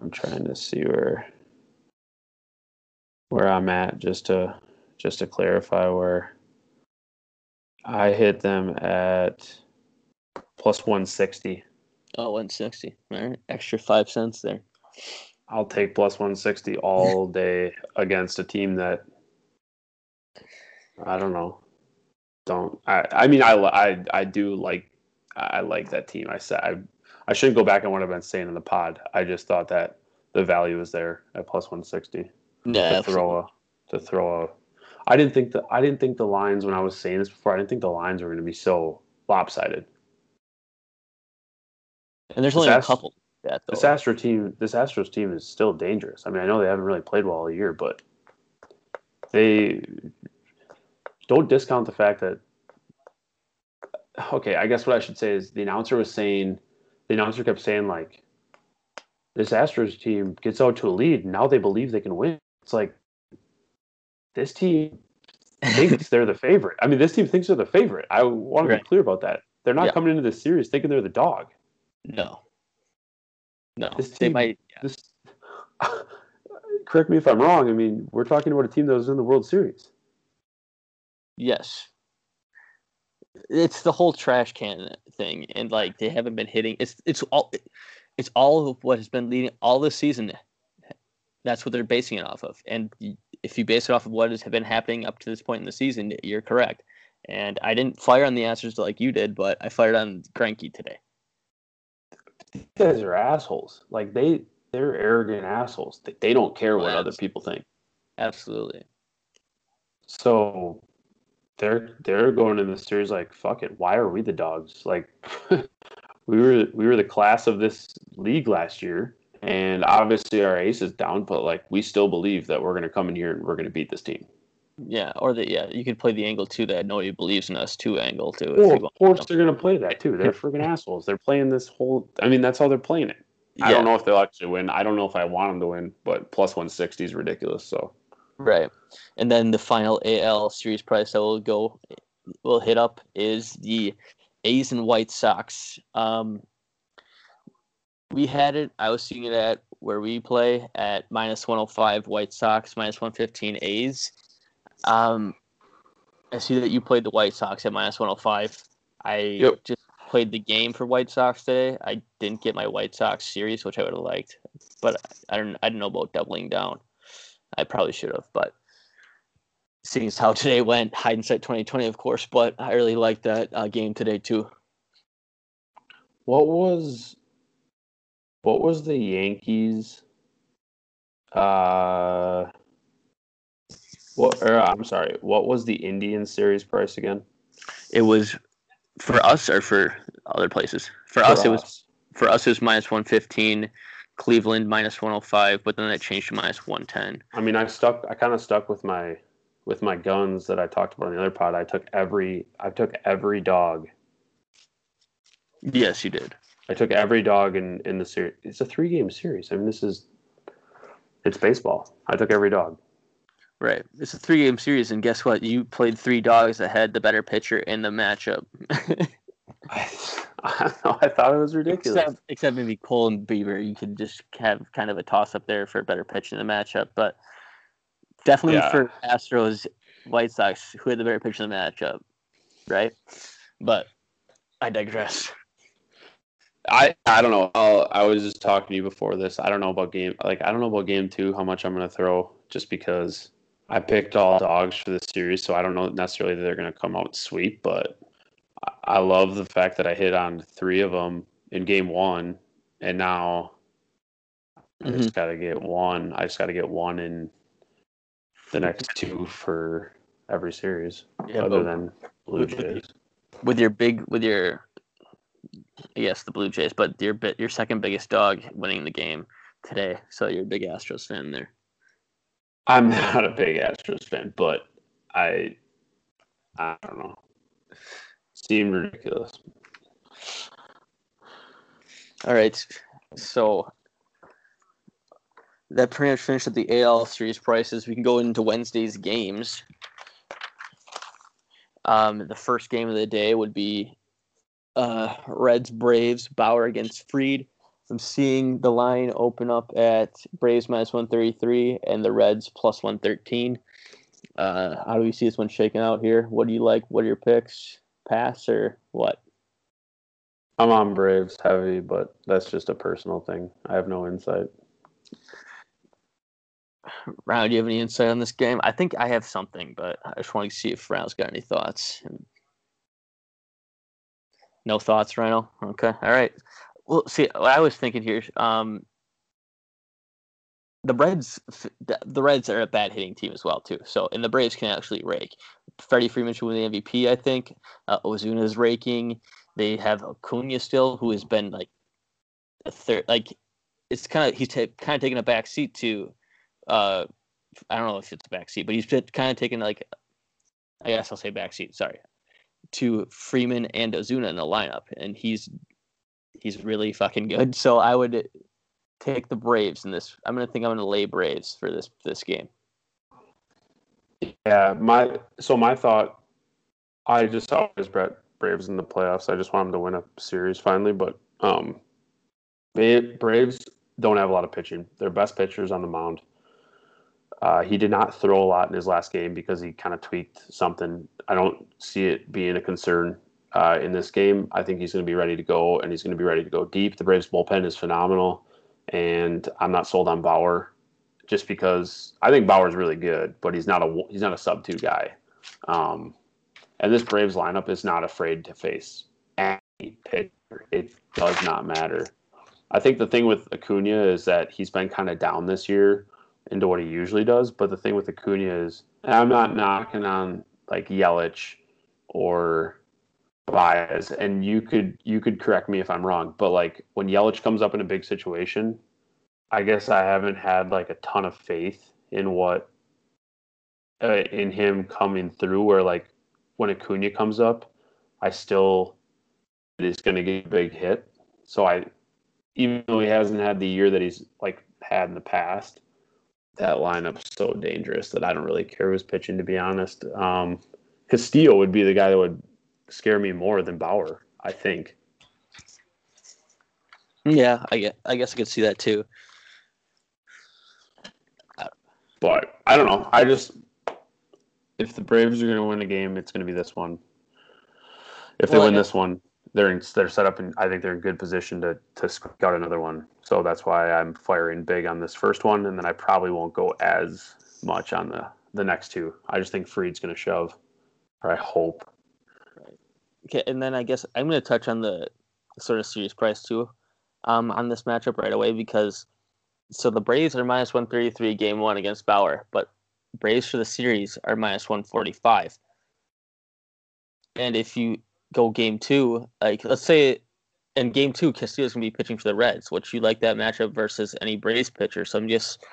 I'm trying to see where. Where I'm at, just to, just to clarify where. I hit them at plus 160. Oh, 160. All right, extra five cents there. I'll take plus 160 all day against a team that I don't know. Don't I? I mean, I I I do like I like that team. I said I I shouldn't go back on what I've been saying in the pod. I just thought that the value was there at plus 160 Yeah, to throw a to throw a. I didn't think the I didn't think the lines when I was saying this before. I didn't think the lines were going to be so lopsided. And there's This only a couple that This though. Astro team, this Astros team is still dangerous. I mean, I know they haven't really played well all year, but they don't discount the fact that. Okay, I guess what I should say is the announcer was saying, the announcer kept saying like, this Astros team gets out to a lead, now they believe they can win. It's like this team thinks they're the favorite. I mean, this team thinks they're the favorite. I want to Right. be clear about that. They're not Yeah. coming into this series thinking they're the dog. No, no, This they team- might. Yeah. this correct me if I'm wrong. I mean, we're talking about a team that was in the World Series. Yes. It's the whole trash can thing, and like they haven't been hitting. It's it's all it's all of what has been leading all this season. That's what they're basing it off of. And if you base it off of what has been happening up to this point in the season, you're correct. And I didn't fire on the answers like you did, but I fired on Greinke today. These guys are assholes. Like they they're arrogant assholes. They, they don't care what other people think. Absolutely. So they're they're going in the series like fuck it. Why are we the dogs? Like we were we were the class of this league last year, and obviously our ace is down, but like we still believe that we're going to come in here and we're going to beat this team. Yeah, or the yeah, you could play the angle too that nobody believes in us two angle too. Well, of course they're gonna play that too. They're freaking assholes. They're playing this whole. I mean, that's how they're playing it. I don't know if they'll actually win. I don't know if I want them to win, but plus one sixty is ridiculous. So Right, and then the final AL series price that will go, will hit up is the A's and White Sox. Um, we had it. I was seeing it at where we play at minus one hundred five White Sox, minus one fifteen A's. Um, I see that you played the White Sox at minus one hundred five. I Yep. just played the game for White Sox today. I didn't get my White Sox series, which I would have liked, but I don't. I didn't know about doubling down. I probably should have, but seeing as how today went, hindsight twenty twenty, of course. But I really liked that uh, game today too. what was what was the Yankees? Uh, what? Or, uh, I'm sorry. What was the Indian series price again? It was for us or for other places. For, us, it was for us it was minus one fifteen. Cleveland minus one hundred five, but then that changed to minus one ten. I mean, I stuck. I kind of stuck with my with my guns that I talked about on the other pod. I took every. I took every dog. Yes, you did. I took every dog in in the series. It's a three game series. I mean, this is. It's baseball. I took every dog. Right. It's a three game series, and guess what? You played three dogs that had the better pitcher in the matchup. I, I don't know. I thought it was ridiculous. except, except maybe Cole and Bieber. You could just have kind of a toss up there for a better pitch in the matchup. But definitely Yeah. for Astros, White Sox, who had the better pitch in the matchup. Right. But I digress. I I don't know. I'll, I was just talking to you before this. I don't know about game. Like I don't know about game two. How much I'm going to throw just because I picked all dogs for this series, so I don't know necessarily that they're going to come out and sweep. But I, I love the fact that I hit on three of them in game one, and now I just mm-hmm. got to get one. I just got to get one in the next two for every series, Yeah, other than Blue with- with- Jays. with your big, with your, yes, the Blue Jays, but your bit, your second biggest dog winning the game today. So you're a big Astros fan there. I'm not a big Astros fan, but I I don't know. Seemed ridiculous. All right. So that pretty much finished up the AL series prices. We can go into Wednesday's games. Um, the first game of the day would be uh, Reds Braves Bauer against Fried. I'm seeing the line open up at Braves minus 133 and the Reds plus 113. Uh, how do we see this one shaking out here? What do you like? What are your picks? Pass or what? I'm on Braves heavy, but that's just a personal thing. I have no insight. Ryan, do you have any insight on this game? I think I have something, but I just want to see if Ryan's got any thoughts. No thoughts, Rhino? Okay, all right. Well, see, I was thinking here, um, the Reds, the Reds are a bad hitting team as well too. So, and the Braves can actually rake. Freddie Freeman should win the MVP, I think. Uh, Ozuna's raking. They have Acuna still, who has been like a third. Like, it's kind of he's ta- kind of taking a back seat to uh, I don't know if it's a back seat, but he's kind of taken like, I guess I'll say back seat. Sorry, to Freeman and Ozuna in the lineup, and he's he's really fucking good. So I would take the Braves in this. I'm gonna think I'm gonna lay Braves for this this game. Yeah, my so my thought, I just always bet Braves in the playoffs. I just want them to win a series finally, but um, Braves don't have a lot of pitching. Their best pitchers on the mound. Uh, he did not throw a lot in his last game because he kind of tweaked something. I don't see it being a concern uh, in this game. I think he's going to be ready to go, and he's going to be ready to go deep. The Braves bullpen is phenomenal, and I'm not sold on Bauer just because I think Bauer's really good, but he's not a he's not a sub two guy. Um, and this Braves lineup is not afraid to face any pitcher. It does not matter. I think the thing with Acuna is that he's been kind of down this year into what he usually does. But the thing with Acuna is, I'm not knocking on like Yelich or Baez, and you could you could correct me if I'm wrong, but like when Yelich comes up in a big situation, I guess I haven't had like a ton of faith in what uh, in him coming through. Where like when Acuna comes up, I still is going to get a big hit. So I, even though he hasn't had the year that he's like had in the past, that lineup's so dangerous that I don't really care who's pitching. To be honest, um, Castillo would be the guy that would scare me more than Bauer. I think. Yeah, I guess I guess I could see that too. But I don't know. I just if the Braves are going to win a game, it's going to be this one. If they Well, win this one, they're in, they're set up and I think they're in good position to to squeak out another one. So that's why I'm firing big on this first one, and then I probably won't go as much on the the next two. I just think Fried's going to shove, or I hope. Okay, and then I guess I'm going to touch on the sort of series price too, um, on this matchup right away because so the Braves are minus one thirty three game one against Bauer, but Braves for the series are minus one forty five. And if you go game two, like let's say in game two, Castillo's gonna be pitching for the Reds. Would you like that matchup versus any Braves pitcher? So I'm just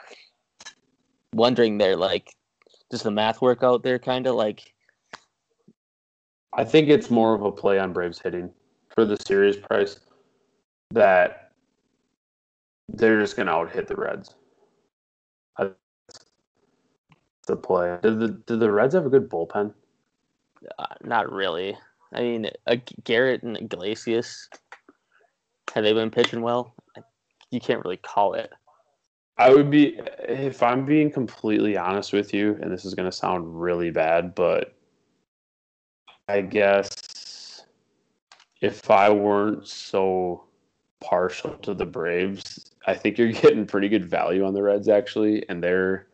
wondering there, like, does the math work out there? Kind of like, I think it's more of a play on Braves hitting for the series price that they're just going to out hit the Reds. That's the play. Did the did the Reds have a good bullpen? Uh, not really. I mean, uh, Garrett and Iglesias, have they been pitching well? You can't really call it. I would be if I'm being completely honest with you, and this is going to sound really bad, but I guess if I weren't so partial to the Braves, I think you're getting pretty good value on the Reds actually, and they're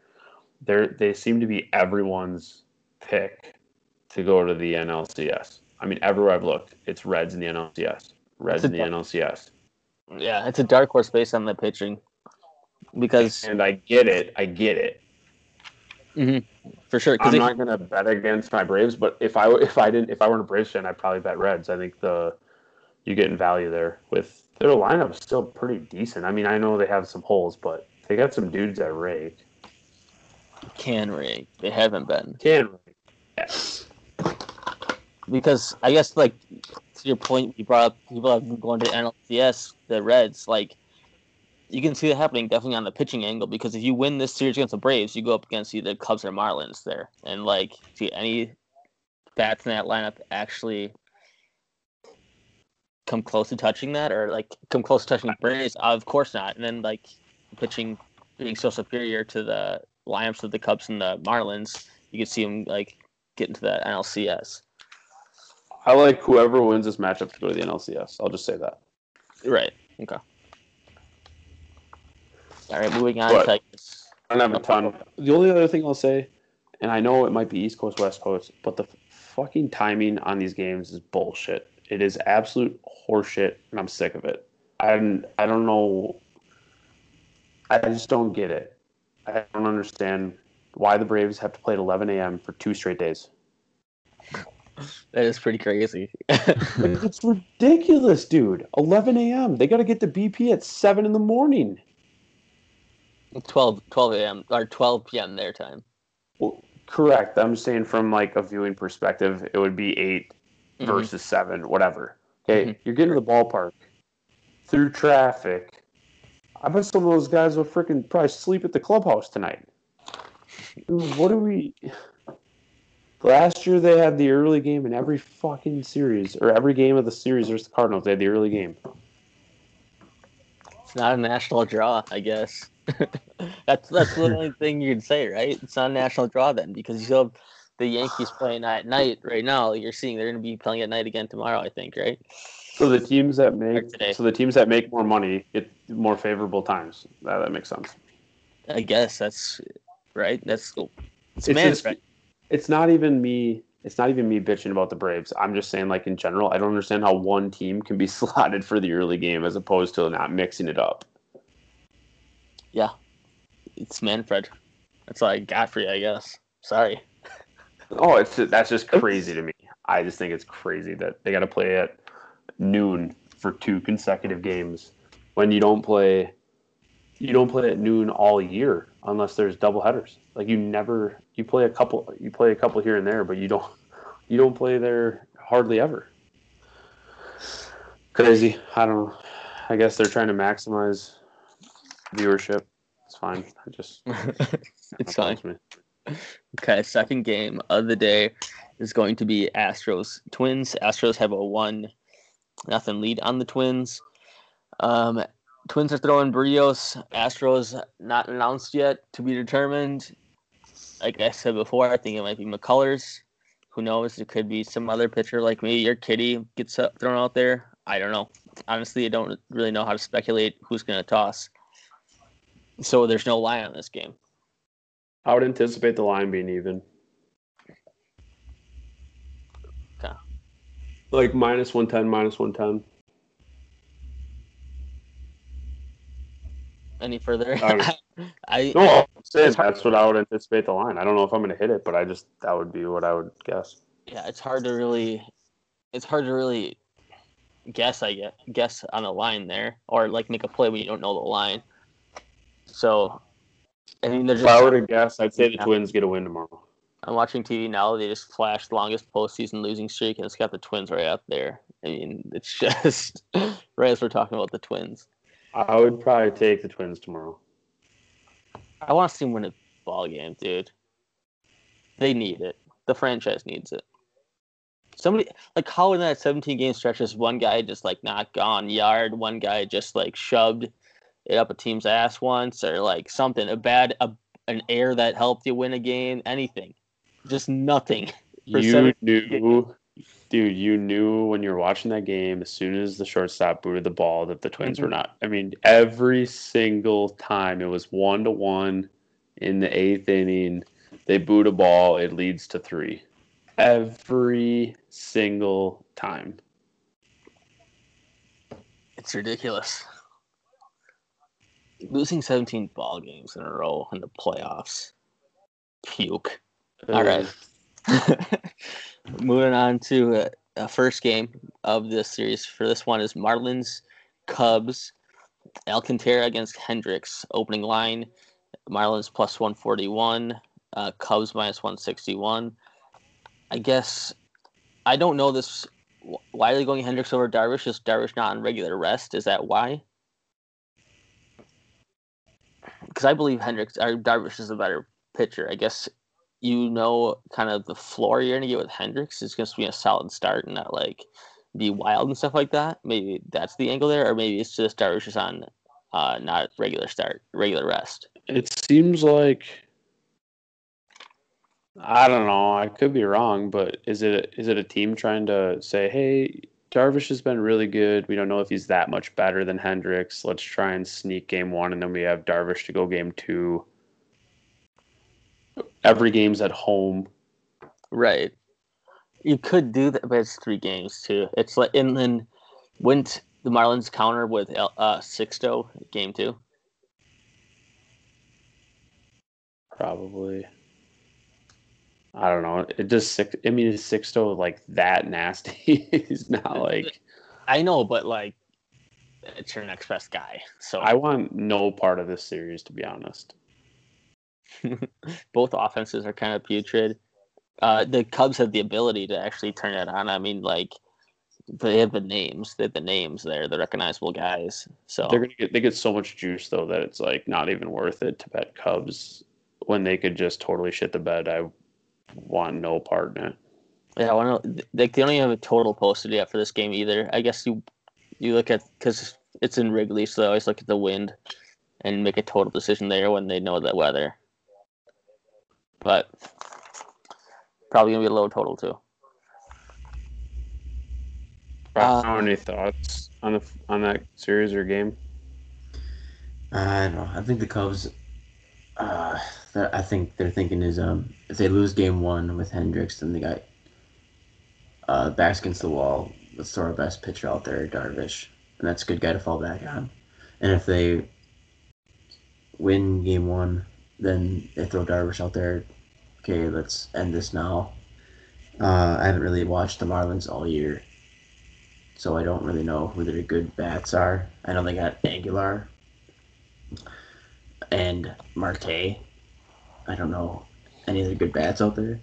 they're they seem to be everyone's pick to go to the NLCS. I mean, everywhere I've looked, it's Reds in the NLCS, Reds in the NLCS. Yeah, it's a dark horse based on the pitching, because And I get it, I get it. Mm-hmm. For sure. I'm not gonna bet against my Braves, but if I if I didn't if I weren't a Braves fan, I'd probably bet Reds. I think the you get in value there with their lineup is still pretty decent. I mean, I know they have some holes, but they got some dudes that rake. can rake? They haven't been Can rake. Yes. because I guess like to your point, you brought up people have been going to NLCS, the Reds. Like you can see that happening definitely on the pitching angle because if you win this series against the Braves, you go up against either Cubs or Marlins there, and like see any bats in that lineup actually come close to touching that or like come close to touching the Braves? Uh, of course not. And then like pitching being so superior to the lineups of the Cubs and the Marlins, you can see them like get into that NLCS. I like whoever wins this matchup to go to the NLCS. I'll just say that. Right. Okay. All right, moving on But- to I I don't have a ton. The only other thing I'll say, and I know it might be East Coast, West Coast, but the fucking timing on these games is bullshit. It is absolute horseshit, and I'm sick of it. I don't, I don't know. I just don't get it. I don't understand why the Braves have to play at 11 a.m. for two straight days. that is pretty crazy. It's ridiculous, dude. 11 a.m. They got to get to BP at 7 in the morning. 12, 12 a.m. or 12 p.m. their time. Well, correct. I'm saying from like a viewing perspective, it would be 8 Mhm. versus seven, whatever. Okay, Mhm. you're getting to the ballpark through traffic. I bet some of those guys will freaking probably sleep at the clubhouse tonight. What do we? Last year they had the early game in every fucking series, or every game of the series versus the Cardinals. They had the early game. It's not a national draw, I guess. that's that's the only thing you can say, right? It's not a national draw then because you still have the Yankees playing at night right now. You're seeing they're going to be playing at night again tomorrow, I think, right? So the teams that make today. so the teams that make more money get more favorable times. That, that makes sense. I guess that's right. That's it's, It's man, just- it's not even me it's not even me bitching about the Braves. I'm just saying like in general, I don't understand how one team can be slotted for the early game as opposed to not mixing it up. Yeah, it's Manfred. That's like you, I guess. Sorry. Oh, it's that's just crazy to me. I just think it's crazy that they got to play at noon for two consecutive games when you don't play you don't play at noon all year unless there's double headers. Like you never you play a couple you play a couple here and there, but you don't you don't play there hardly ever. Crazy. I don't. I guess they're trying to maximize viewership. It's fine. I just it's fine. Okay, second game of the day is going to be Astros Twins. Astros have a one nothing lead on the Twins. Um, Twins are throwing Berrios. Astros not announced yet to be determined. Like I said before, I think it might be McCullers. Who knows? It could be some other pitcher, like maybe Urquidy gets thrown out there. I don't know. Honestly, I don't really know how to speculate who's going to toss. So there's no line on this game. I would anticipate the line being even. Okay. Like minus 110, minus 110. Any further? I, I no, saying that's what I would anticipate the line. I don't know if I'm going to hit it, but I just that would be what I would guess. Yeah, it's hard to really, it's hard to really guess. I guess guess on a line there, or like make a play when you don't know the line. So, I mean, they're just. If I were to guess, I'd say the Twins get a win tomorrow. I'm watching TV now. They just flashed longest postseason losing streak, and it's got the Twins right up there. I mean, it's just right as we're talking about the Twins. I would probably take the Twins tomorrow. I want to see them win a ball game, dude. They need it. The franchise needs it. Somebody like how in that 17 game stretch is one guy just like not gone yard, one guy just like shoved it up a team's ass once, or like something a bad a, an air that helped you win a game, anything, just nothing. You knew dude, you knew when you were watching that game, as soon as the shortstop booted the ball, that the Twins mm-hmm. were not. I mean, every single time it was one to one in the eighth inning. They boot a ball, it leads to three. Every single time. It's ridiculous. Losing 17 ball games in a row in the playoffs. Puke. All right. Moving on to a, a, first game of this series. For this one is Marlins Cubs. Alcantara against Hendricks. Opening line Marlins plus 141, uh, Cubs minus 161. I guess I don't know this. Why are they going Hendricks over Darvish? Is Darvish not on regular rest? Is that why? Because I believe Hendricks or Darvish is a better pitcher. I guess you know kind of the floor you're gonna get with Hendricks is to be a solid start and not like be wild and stuff like that. Maybe that's the angle there, or maybe it's just Darvish is on uh, not regular start, regular rest. It seems like I don't know. I could be wrong, but is it is it a team trying to say, "Hey, Darvish has been really good. We don't know if he's that much better than Hendricks. Let's try and sneak game one, and then we have Darvish to go game two. every game's at home. Right. You could do that, but it's three games too. It's like and then went the Marlins counter with uh Sixto game two. Probably. I don't know. It just six. I mean, is Sixto like that nasty? He's not like. I know, but like, it's your next best guy. So I want no part of this series, to be honest. Both offenses are kind of putrid. Uh, the Cubs have the ability to actually turn it on. I mean, like they have the names, they have the names there, the recognizable guys. So they're gonna get they get so much juice though that it's like not even worth it to bet Cubs when they could just totally shit the bed. I want no part in it. Yeah, I want to. Like they don't even have a total posted yet for this game either. I guess you you look at because it's in Wrigley, so they always look at the wind and make a total decision there when they know the weather but probably gonna be a low total too. Uh, any thoughts on the on that series or game? I don't know. I think the Cubs. Uh, I think they're thinking is um if they lose game one with Hendricks, then they got uh backs against the wall. Let's throw our best pitcher out there, Darvish, and that's a good guy to fall back on. And if they win game one, then they throw Darvish out there. Okay, let's end this now. Uh, I haven't really watched the Marlins all year, so I don't really know who their good bats are. I know they got Aguilar, and Marte. I don't know any other good bats out there.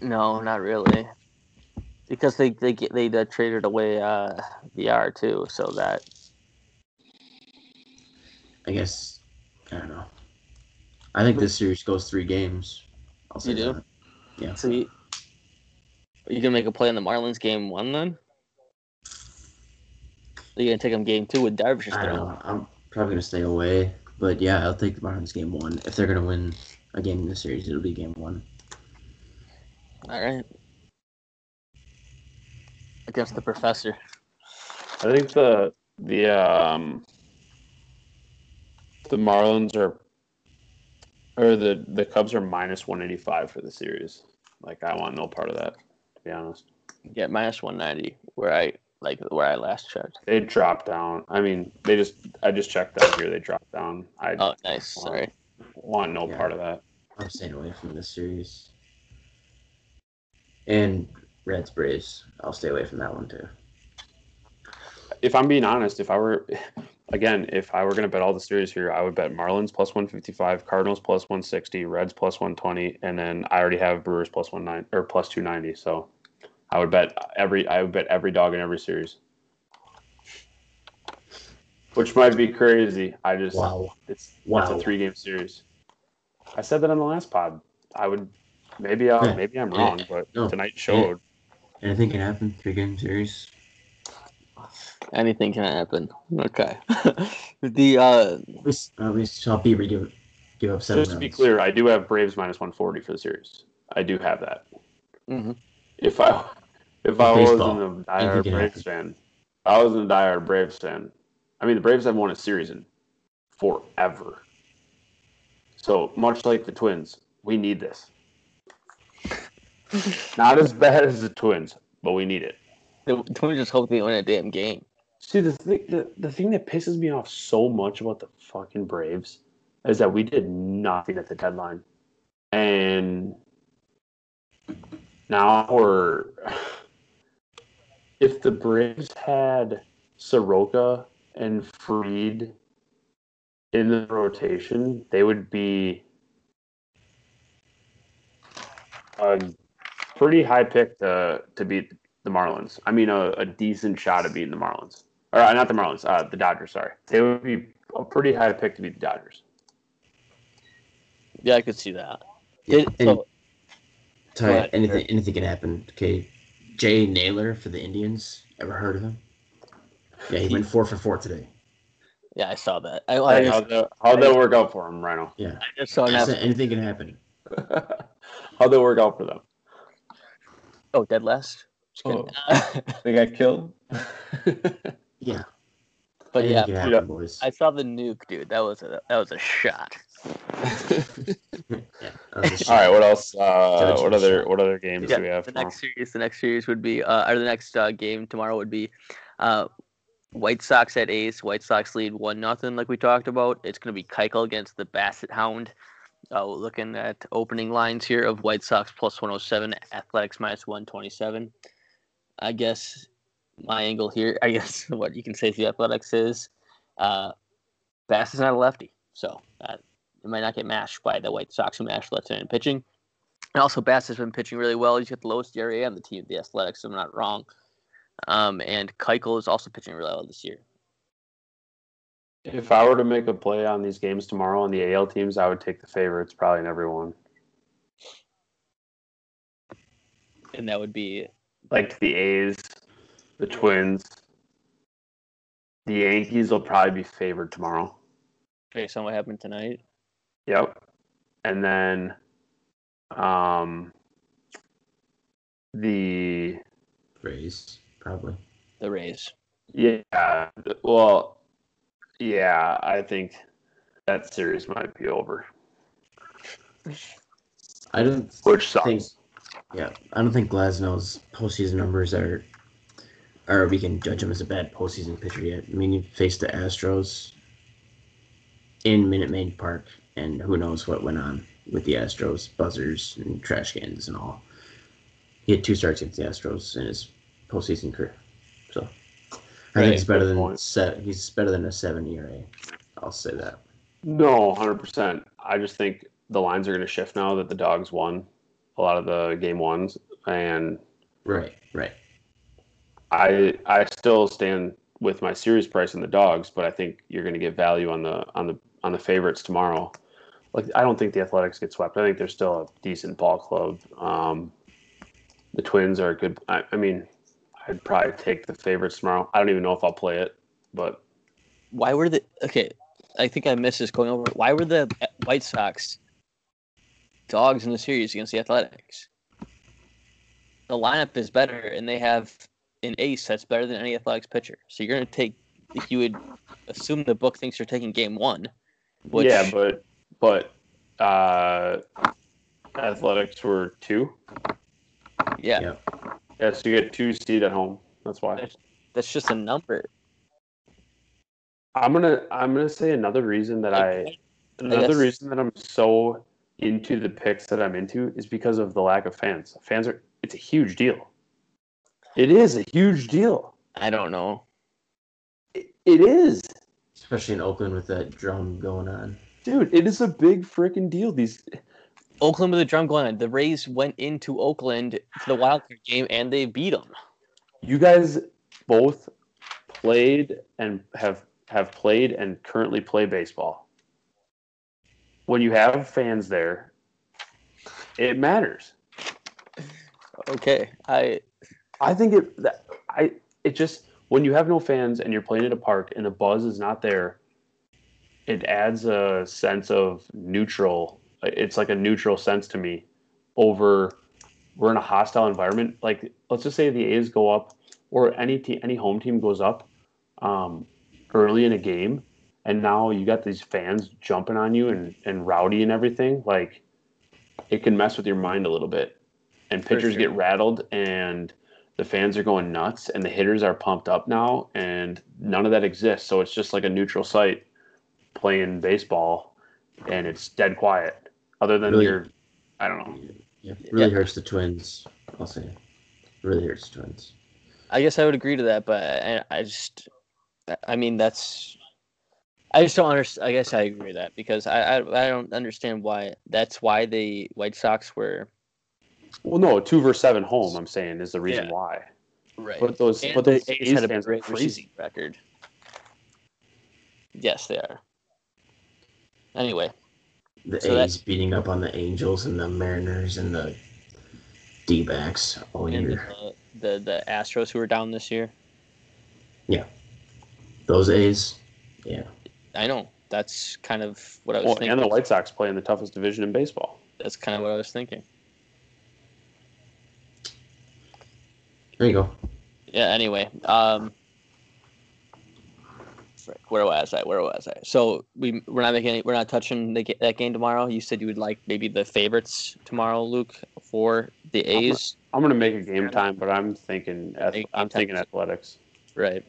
No, not really. Because they they get they uh, traded away uh VR too, so that I guess I don't know. I think this series goes three games. I'll say You do? that. Yeah. so you, you gonna make a play on the Marlins game one then? Are you gonna take them game two with Darvish I don't know. I'm probably gonna stay away, but yeah, I'll take the Marlins game one. If they're gonna win a game in the series, it'll be game one. All right. Against the professor. I think the the um the Marlins are or the the Cubs are minus one eighty five for the series. Like I want no part of that. To be honest, Yeah, minus one ninety. Where I like where I last checked. they dropped down. I mean, they just I just checked out here. They dropped down. I Oh, nice. Sorry. Want no Yeah. part of that. I'm staying away from this series. And Reds Braves, I'll stay away from that one too. If I'm being honest, if I were again, if I were gonna bet all the series here, I would bet Marlins plus one fifty five, Cardinals plus one sixty, Reds plus one twenty, and then I already have Brewers plus one nine or plus two ninety. So I would bet every I would bet every dog in every series. Which might be crazy. I just Wow. it's it's a three game series. I said that on the last pod. I would maybe I Yeah. maybe I'm Yeah. wrong, but No. tonight showed. Anything can happen. Three game series. Anything can happen. Okay. the uh We s- uh, we saw Bieber give give up seven Just to be runs. clear, I do have Braves minus 140 for the series. I do have that. mhm. If I if I Baseball. was in a diehard Anything can Braves fan, I wasn't a diehard Braves fan. I mean, the Braves haven't won a series in forever. So much like the Twins, we need this. Not as bad as the Twins, but we need it. the Twins just hope they win a damn game. See, the thing, the, the thing that pisses me off so much about the fucking Braves is that we did nothing at the deadline. And now we're. If the Braves had Soroka and Fried in the rotation, they would be a pretty high pick to, to beat the Marlins. I mean, a, a decent shot at beating the Marlins. Or uh, not the Marlins, uh, the Dodgers, sorry. They would be a pretty high pick to beat the Dodgers. Yeah, I could see that. Yeah, and so, Ty, anything anything can happen. Okay, Jay Naylor for the Indians. Ever heard of him? Yeah, he went four for four today. yeah, I saw that. I, I, Hey, just, how'd, that, how'd that work out for them, Rhino? Yeah, I just saw I now. anything can happen. how'd that work out for them? Oh, dead last. Just kidding. They got killed? Yeah, but yeah, happen, Yeah. boys. I saw the nuke, dude. That was a that was a shot. yeah, that was a All what else? Uh, what other shot. what other games Yeah, do we have? the tomorrow? next series, the next series would be, uh, or the next uh, game tomorrow would be, uh, White Sox at A's. White Sox lead one nothing, like we talked about. It's going to be Keuchel against the Basset Hound. Uh, looking at opening lines here of White Sox plus 107, Athletics minus 127. I guess my angle here, I guess what you can say the Athletics is, uh, Bass is not a lefty, so uh, it might not get mashed by the White Sox who mashed left-handed pitching. And also, Bass has been pitching really well. He's got the lowest ERA on the team, the Athletics, if I'm not wrong. Um, and Keuchel is also pitching really well this year. If I were to make a play on these games tomorrow on the AL teams, I would take the favorites probably in every one. And that would be Like the A's, the Twins, the Yankees will probably be favored tomorrow. based on what happened tonight. Yep. And then um the Rays, probably. The Rays. yeah, well yeah, I think that series might be over. I don't Which sucks. think. Yeah, I don't think Glasnow's postseason numbers are, or we can judge him as a bad postseason pitcher yet. I mean, he faced the Astros in Minute Maid Park, and who knows what went on with the Astros, buzzers and trash cans and all. He had two starts against the Astros in his postseason career, so I Right, think he's better good than point. se- he's better than a seven ERA. I'll say that. No, hundred percent. I just think the lines are going to shift now that the dogs won a lot of the game ones, and Right, right. I I still stand with my series price in the dogs, but I think you're going to get value on the on the on the favorites tomorrow. Like I don't think the Athletics get swept. I think they're still a decent ball club. Um, the Twins are a good. I, I mean, I'd probably take the favorites tomorrow. I don't even know if I'll play it, but Why were the okay? I think I missed this going over. Why were the White Sox dogs in the series against the Athletics? The lineup is better, and they have an ace that's better than any Athletics pitcher. So you're going to take. If you would assume the book thinks you're taking game one, which yeah, but but uh, Athletics were two. yeah, Yeah. Yeah, so you get two seed at home. That's why. that's just a number. I'm gonna I'm gonna say another reason that I another guess- reason that I'm so into the picks that I'm into is because of the lack of fans. Fans are it's a huge deal. It is a huge deal. I don't know. It, it is. Especially in Oakland with that drum going on. Dude, it is a big freaking deal. These Oakland with a drum going on. The Rays went into Oakland for the wild card game and they beat them. you guys both played and have have played and currently play baseball. When you have fans there, it matters. Okay, I I think it that I it just when you have no fans and you're playing at a park and the buzz is not there, it adds a sense of neutral. It's like a neutral sense to me over we're in a hostile environment. Like let's just say the A's go up or any te- any home team goes up um, early in a game, and now you got these fans jumping on you and and rowdy and everything. Like it can mess with your mind a little bit, and pitchers sure. get rattled and the fans are going nuts and the hitters are pumped up now and none of that exists so it's just like a neutral site playing baseball and it's dead quiet other than Really? your i don't know Yeah. Really Yeah. hurts the twins, I'll say. Really hurts the twins. I guess I would agree to that, but I, I just, I mean, that's, I just don't understand. I guess I agree with that because I, I, I don't understand why. That's why the White Sox were well no two versus seven home i'm saying is the reason Yeah. why right. but those And but the those A's A's had a fans are regular crazy record. Yes, they are. Anyway, The So A's beating up on the Angels and the Mariners and the D backs all and year. the, the the Astros who were down this year. Yeah, those A's, yeah. I know that's kind of what I was well, thinking. and the white sox play in the toughest division in baseball That's kind of what I was thinking. There you go. yeah anyway um frick, where was i? Where was i? So we we're not making any, we're not touching the, that game tomorrow. You said you would like maybe the favorites tomorrow luke for the I'm a's? I'm gonna make a game time but i'm thinking ath- i'm thinking athletics. Right.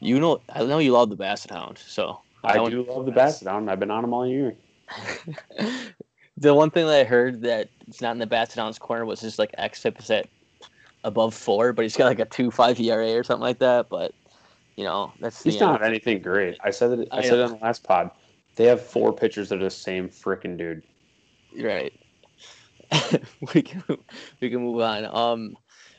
You know i know you love the basset hound so i one- do love the basset down i've been on them all year. The one thing that i heard that it's not in the basset hound's corner was his like is at above four but he's got like a two five era or something like that but you know that's He's not anything great. I said it. I, I said it on the last pod. They have four pitchers that are the same freaking dude. Right. we can we can move on. Um,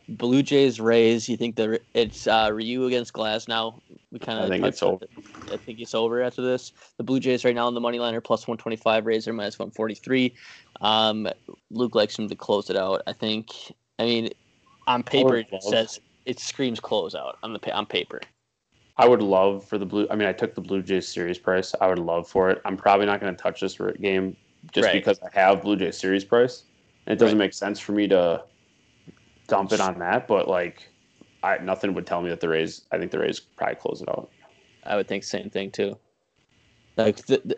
Blue Jays Rays. You think the it's uh, Ryu against Glasnow? We kind I of think it's over. I think it's over after this. The Blue Jays right now on the money line are plus one twenty five. Rays are minus one forty three. Um, Luke likes him to close it out. I think. I mean, on paper it says it screams close out on the on paper. I would love for the blue. I mean, I took the Blue Jays series price. I would love for it. I'm probably not going to touch this game just Right. because I have Blue Jays series price, and it doesn't Right. make sense for me to dump it on that. But like, I nothing would tell me that the Rays. I think the Rays probably close it out. I would think same thing too. Like the, the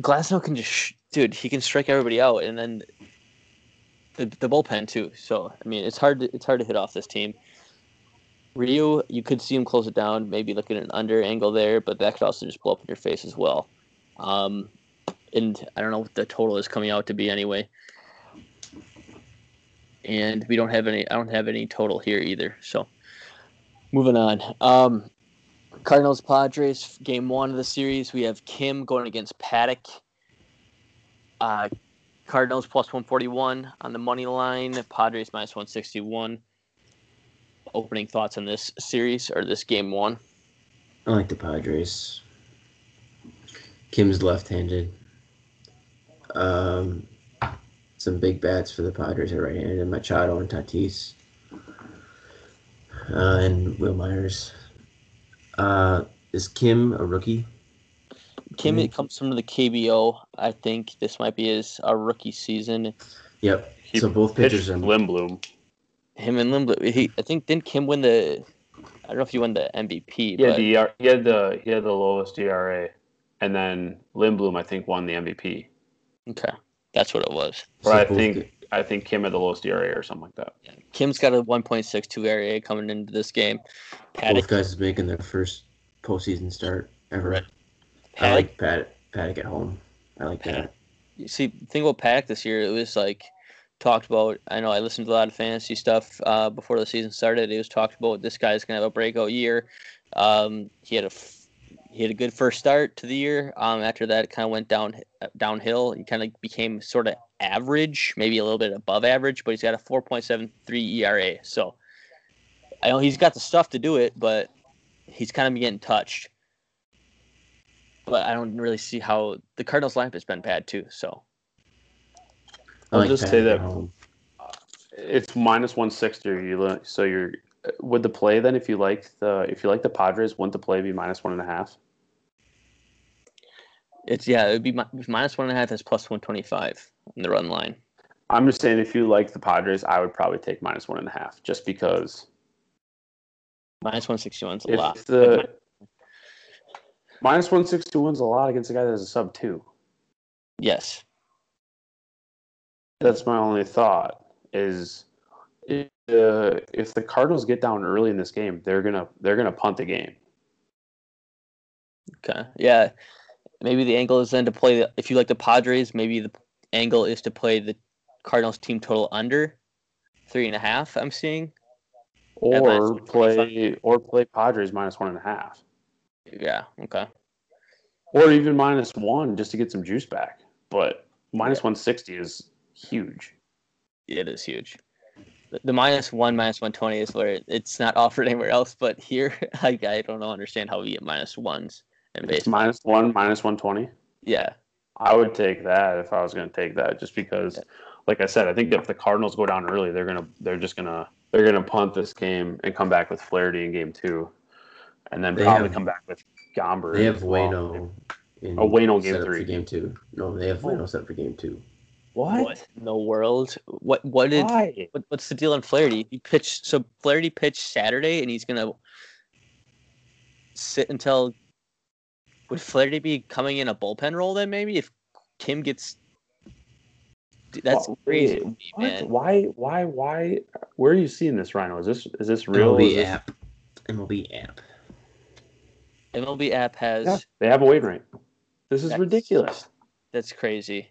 Glasnow can just, sh- dude, he can strike everybody out, and then the, the bullpen too. So I mean, it's hard to it's hard to hit off this team. Ryu, you could see him close it down, maybe look at an under angle there, but that could also just blow up in your face as well. Um, and I don't know what the total is coming out to be anyway. And we don't have any. I don't have any total here either. So moving on. Um, Cardinals Padres game one of the series. We have Kim going against Paddack. Uh, Cardinals plus one forty one on the money line. Padres minus one sixty one. Opening thoughts on this series or this game one? I like the Padres. Kim's left-handed. Um, some big bats for the Padres are right-handed. Machado and Tatis. Uh, and Wil Myers. Uh, is Kim a rookie? Kim it comes from the KBO. I think this might be his a rookie season. Yep. He so both pitchers are Lindblom. Him and Lindblom. He I think didn't Kim win the I don't know if he won the MVP, He had the ER he had the he had the lowest ERA, and then Lindblom I think won the MVP. okay, that's what it was. Or so I think get- I think Kim had the lowest ERA or something like that. Kim's got a 1.62 area coming into this game. Paddack, both guys is making their first postseason start ever. Right. I like Paddack, Paddack at home. I like that. You see, the thing about Paddack this year, it was like talked about. I know I listened to a lot of fantasy stuff uh, before the season started. It was talked about this guy's gonna have a breakout year. Um, he had a he had a good first start to the year. Um, after that, it kind of went down downhill. He kind of became sort of average, maybe a little bit above average, but he's got a 4.73 ERA. So I know he's got the stuff to do it, but he's kind of getting touched. But I don't really see how the Cardinals lineup has been bad too. So I'll like just say that- It's minus one sixty. You so you're would the play then if you like the if you like the Padres wouldn't the play be minus one and a half? it's yeah, it would be mi- minus one and a half is plus one twenty five in the run line. I'm just saying if you like the Padres, I would probably take minus one and a half just because Minus one sixty one's a lot. the minus one sixty one's a lot against a guy that has a sub two. Yes. That's my only thought is if, uh, if the Cardinals get down early in this game, they're gonna they're gonna punt the game. Okay. Yeah. Maybe the angle is then to play the if you like the Padres, maybe the angle is to play the Cardinals team total under three and a half, I'm seeing. Or play or play Padres minus one and a half. Yeah, okay. Or even minus one just to get some juice back. But minus one sixty is huge. It is huge. The, the minus one, minus one twenty is where it's not offered anywhere else, but here I, I don't know understand how we get minus ones in It's baseball. minus one, minus one twenty. Yeah. I would take that if I was going to take that, just because, like I said, I think if the Cardinals go down early, they're gonna they're just gonna they're gonna punt this game and come back with Flaherty in game two, and then They probably have- come back with Gomber. They have as well. Wayno. In Oh, Wayno game three. Game two. No, they have. Wayno set for game two. What in the world? What what did what, what's the deal on Flaherty? He pitched so Flaherty pitched Saturday, and he's gonna sit until. Would Flaherty be coming in a bullpen role then? Maybe if Kim gets. Dude, That's Wha- crazy, wait, me, What? man. Why? Why? Why? Where are you seeing this, Rhino? Is this is this real? Is MLB this- app. MLB app. MLB app has Yeah, they have a wait rate. This is That's- ridiculous, that's crazy.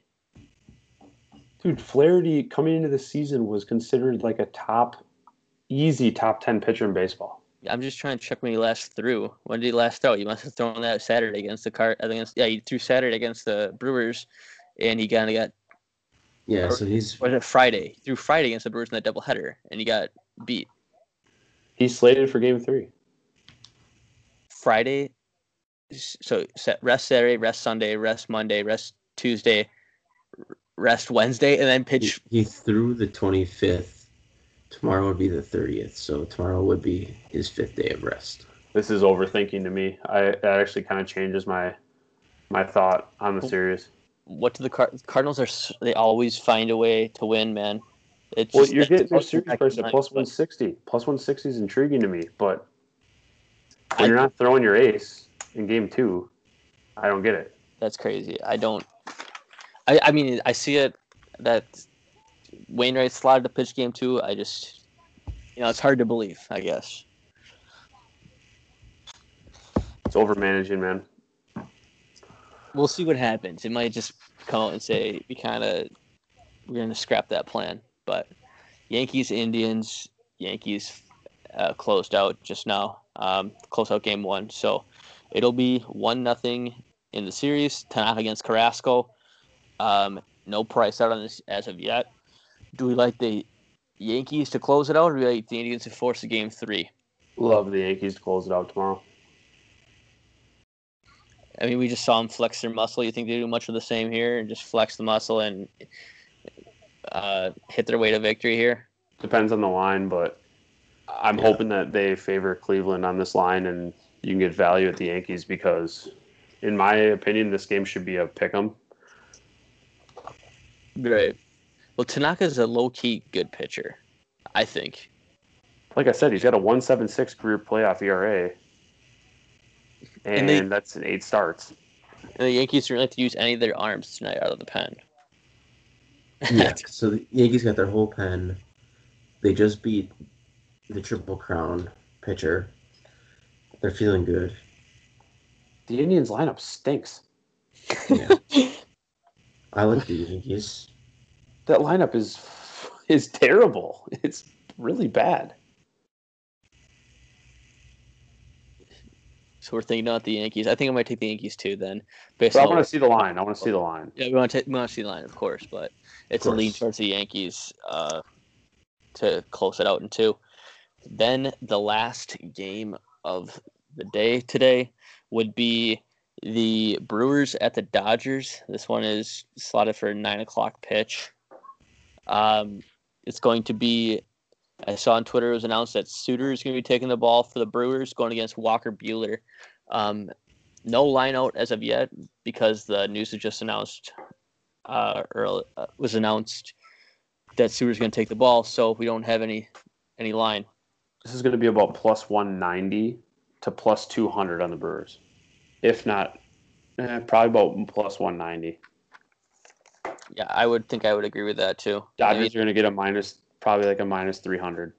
Dude. Flaherty coming into the season was considered like a top, easy top ten pitcher in baseball. I'm just trying to check when he last threw. When did he last throw? He must have thrown that Saturday against the car. Against yeah, he threw Saturday against the Brewers, and he kind of got Yeah, Or- so he's was it Friday? He threw Friday against the Brewers in that doubleheader, and he got beat. He's slated for game three. Friday, so rest Saturday, rest Sunday, rest Monday, rest Tuesday, r- rest Wednesday, and then pitch. he threw the 25th. Tomorrow would be the 30th, so tomorrow would be his fifth day of rest. This is overthinking to me. I that actually kind of changes my my thought on the series. What do the Car- Cardinals are? They always find a way to win, man. It's Well, just- you're getting their supposed series price at line, plus but one sixty. Plus one sixty is intriguing to me, but when I- you're not throwing your ace in game two, I don't get it. That's crazy. I don't. I I mean, I see it that Wainwright slotted the pitch game two. I just, you know, it's hard to believe. I guess. It's over managing, man. we'll see what happens. It might just come out and say we kind of we're gonna scrap that plan. But Yankees Indians Yankees uh, closed out just now. um, close out game one. So it'll be one nothing in the series. Tanaka against Carrasco. Um, no price out on this as of yet. Do we like the Yankees to close it out, or do we like the Indians to force a game three? Love the Yankees to close it out tomorrow. I mean, we just saw them flex their muscle. You think they do much of the same here and just flex the muscle and uh, hit their way to victory here? Depends on the line, but I'm Yeah. hoping that they favor Cleveland on this line and you can get value at the Yankees because, in my opinion, this game should be a pick 'em. Right. Well, Tanaka's a low key good pitcher, I think. Like I said, he's got a 176 career playoff ERA, and, And they- that's in eight starts. And the Yankees don't have to use any of their arms tonight out of the pen. Yeah. so the Yankees got their whole pen. They just beat the Triple Crown pitcher. They're feeling good. The Indians lineup stinks. Yeah. I like the Yankees. That lineup is is terrible. It's really bad. So we're thinking not the Yankees. I think I might take the Yankees too. Then, based So I want to see the line. I want to see the line. yeah, we want to take, we want to see the line, of course, but it's a course. lean towards the Yankees uh, to close it out in two. Then the last game of the day today would be the Brewers at the Dodgers. This one is slotted for a nine o'clock pitch. Um, it's going to be. I saw on Twitter it was announced that Suter is going to be taking the ball for the Brewers, going against Walker Buehler. Um, no line out as of yet because the news was just announced. Uh, early, uh, was announced that Suter's going to take the ball, so we don't have any any line. This is going to be about plus 190 to plus 200 on the Brewers. If not, eh, probably about plus 190. Yeah, I would think I would agree with that too. Dodgers mean, are going to get a minus, probably like a minus 300.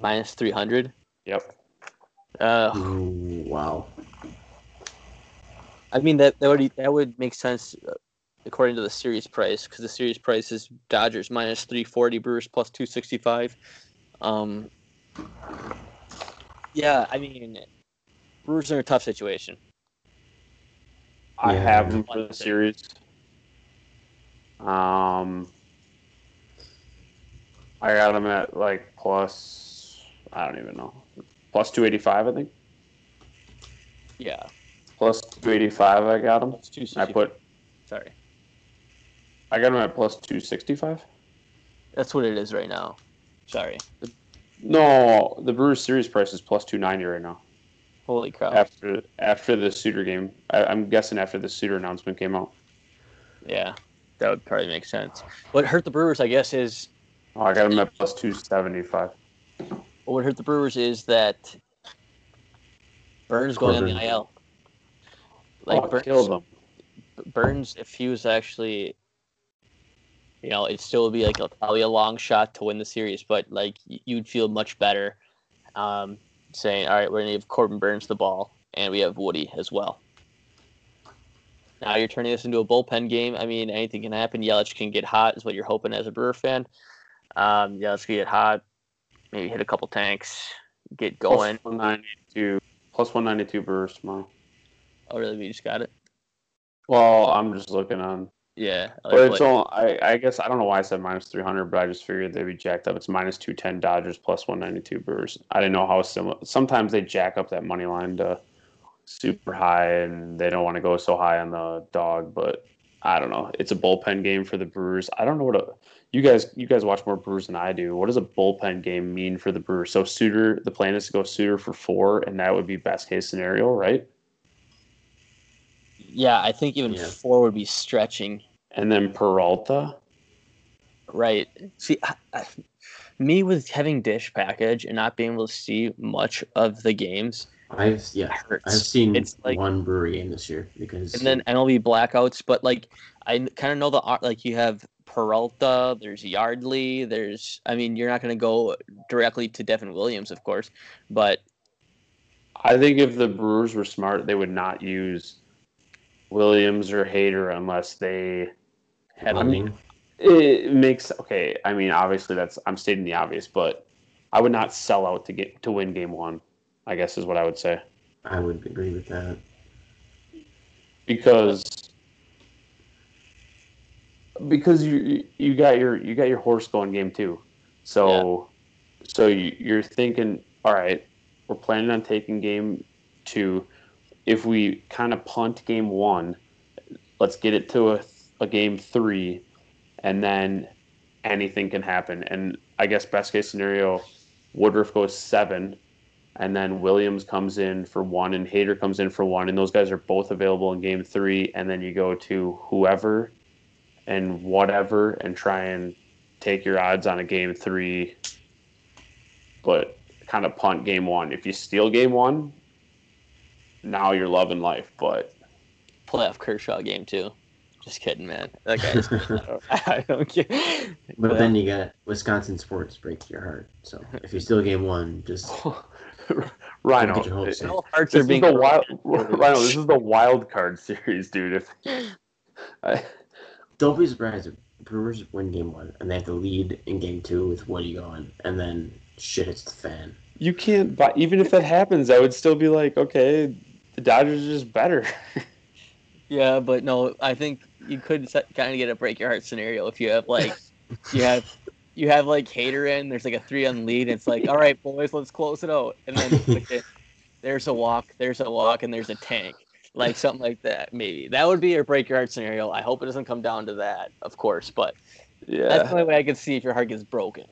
minus three hundred. Yep. Uh, Ooh, wow. I mean that that would that would make sense uh, according to the series price because the series price is Dodgers minus three forty, Brewers plus two sixty five. Um, yeah, I mean, Brewers are in a tough situation. I Yeah. have them for the series. Um, I got them at like plus, I don't even know, plus 285, I think. Yeah, Plus 285, I got them. plus two I put, Sorry, I got them at plus 265. that's what it is right now. Sorry, No, the Brewers series price is plus 290 right now. Holy crap! After after the Suter game, I, I'm guessing after the Suter announcement came out. Yeah, that would probably make sense. What hurt the Brewers, I guess, is Oh, I got them at plus 275. what would hurt the Brewers is that Burnes going on the Corbin. IL. Like oh, Burnes, killed them. Burnes, if he was actually, you know, it still would be like a, probably a long shot to win the series, but like you'd feel much better um, saying, all right, we're gonna give Corbin Burnes the ball, and we have Woody as well. Now you're turning this into a bullpen game. I mean, anything can happen. Yelich can get hot, is what you're hoping as a Brewer fan. Um, Yelich can get hot, maybe hit a couple tanks, get going. Plus 192, plus 192 Brewers tomorrow. Oh, really? We just got it. Well, I'm just looking on. Yeah, But it's play- all, I, I guess I don't know why I said minus 300, but I just figured they'd be jacked up. It's minus 210 Dodgers plus 192 Brewers. I didn't know how similar. Sometimes they jack up that money line to super high, and they don't want to go so high on the dog. But I don't know. It's a bullpen game for the Brewers. I don't know what a you guys you guys watch more Brewers than I do. What does a bullpen game mean for the Brewers? So Suter, the plan is to go Suter for four, and that would be best case scenario, right? Yeah, I think even Yeah. four would be stretching. And then Peralta. Right. See, I, I, me with having dish package and not being able to see much of the games I've yeah, hurts. I've seen It's like- one brewery game this year because and then MLB blackouts, but like I kind of know the art. Like you have Peralta, there's Yardley, there's. I mean, you're not going to go directly to Devin Williams, of course, but I think if the Brewers were smart, they would not use Williams or Hader unless they had Bunting. it makes okay. I mean, obviously that's I'm stating the obvious, but I would not sell out to get to win game one. I guess is what I would say I would agree with that. because because you you got your you got your horse going game two, so so you, you're thinking, all right, we're planning on taking game two. If we kind of punt game one, let's get it to a, a game three, and then anything can happen. And I guess best case scenario, Woodruff goes seven, and then Williams comes in for one, and Hader comes in for one, and those guys are both available in game three. And then you go to whoever and whatever, and try and take your odds on a game three, but kind of punt game one. If you steal game one, now you're loving life. But Playoff Kershaw game two. Just kidding, man. That guy's. I don't care. But then you got Wisconsin sports break your heart. So if you still game one, just Rhino, get your hopes this all hearts is are being the wild. Rhino, this is the wild card series, dude. If I, don't be surprised if Brewers win game one and they have to lead in game two with Woody going, and then shit hits the fan. you can't buy, even if that happens, I would still be like, okay, the Dodgers are just better. Yeah, but no, I think you could kind of get a break your heart scenario if you have like you have you have like Hader in. There's like a three on lead. And it's like, all right, boys, let's close it out. And then okay, there's a walk, there's a walk, and there's a tank, like something like that. Maybe that would be your break your heart scenario. I hope it doesn't come down to that, of course. But yeah, that's the only way I can see if your heart gets broken.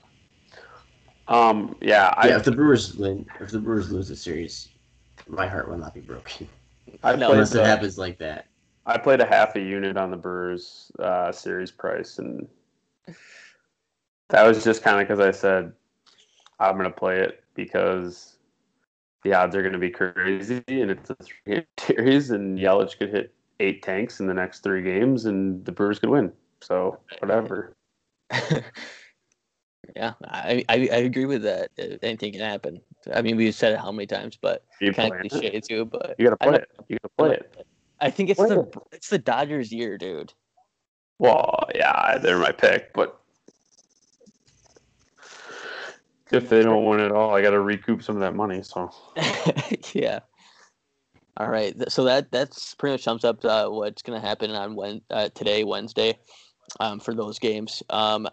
Um. Yeah. I, yeah, if the Brewers win, if the Brewers lose the series, my heart will not be broken I No, played. unless it happens like that. I played a half a unit on the Brewers uh, series price, and that was just kind of because I said I'm going to play it because the odds are going to be crazy, and it's a three-game series, and Yelich could hit eight tanks in the next three games, and the Brewers could win. So whatever. yeah, I, I I agree with that. Uh, Anything can happen. I mean, we've said it how many times, but You kind of it? cliche too. But you gotta play it. You gotta play it. I think it's Play the it. it's the Dodgers year, dude. Well, yeah, they're my pick, but if they don't win it all, I got to recoup some of that money. So yeah. All right. So that that's pretty much sums up uh, what's going to happen on when uh, today, Wednesday, um, for those games. Um,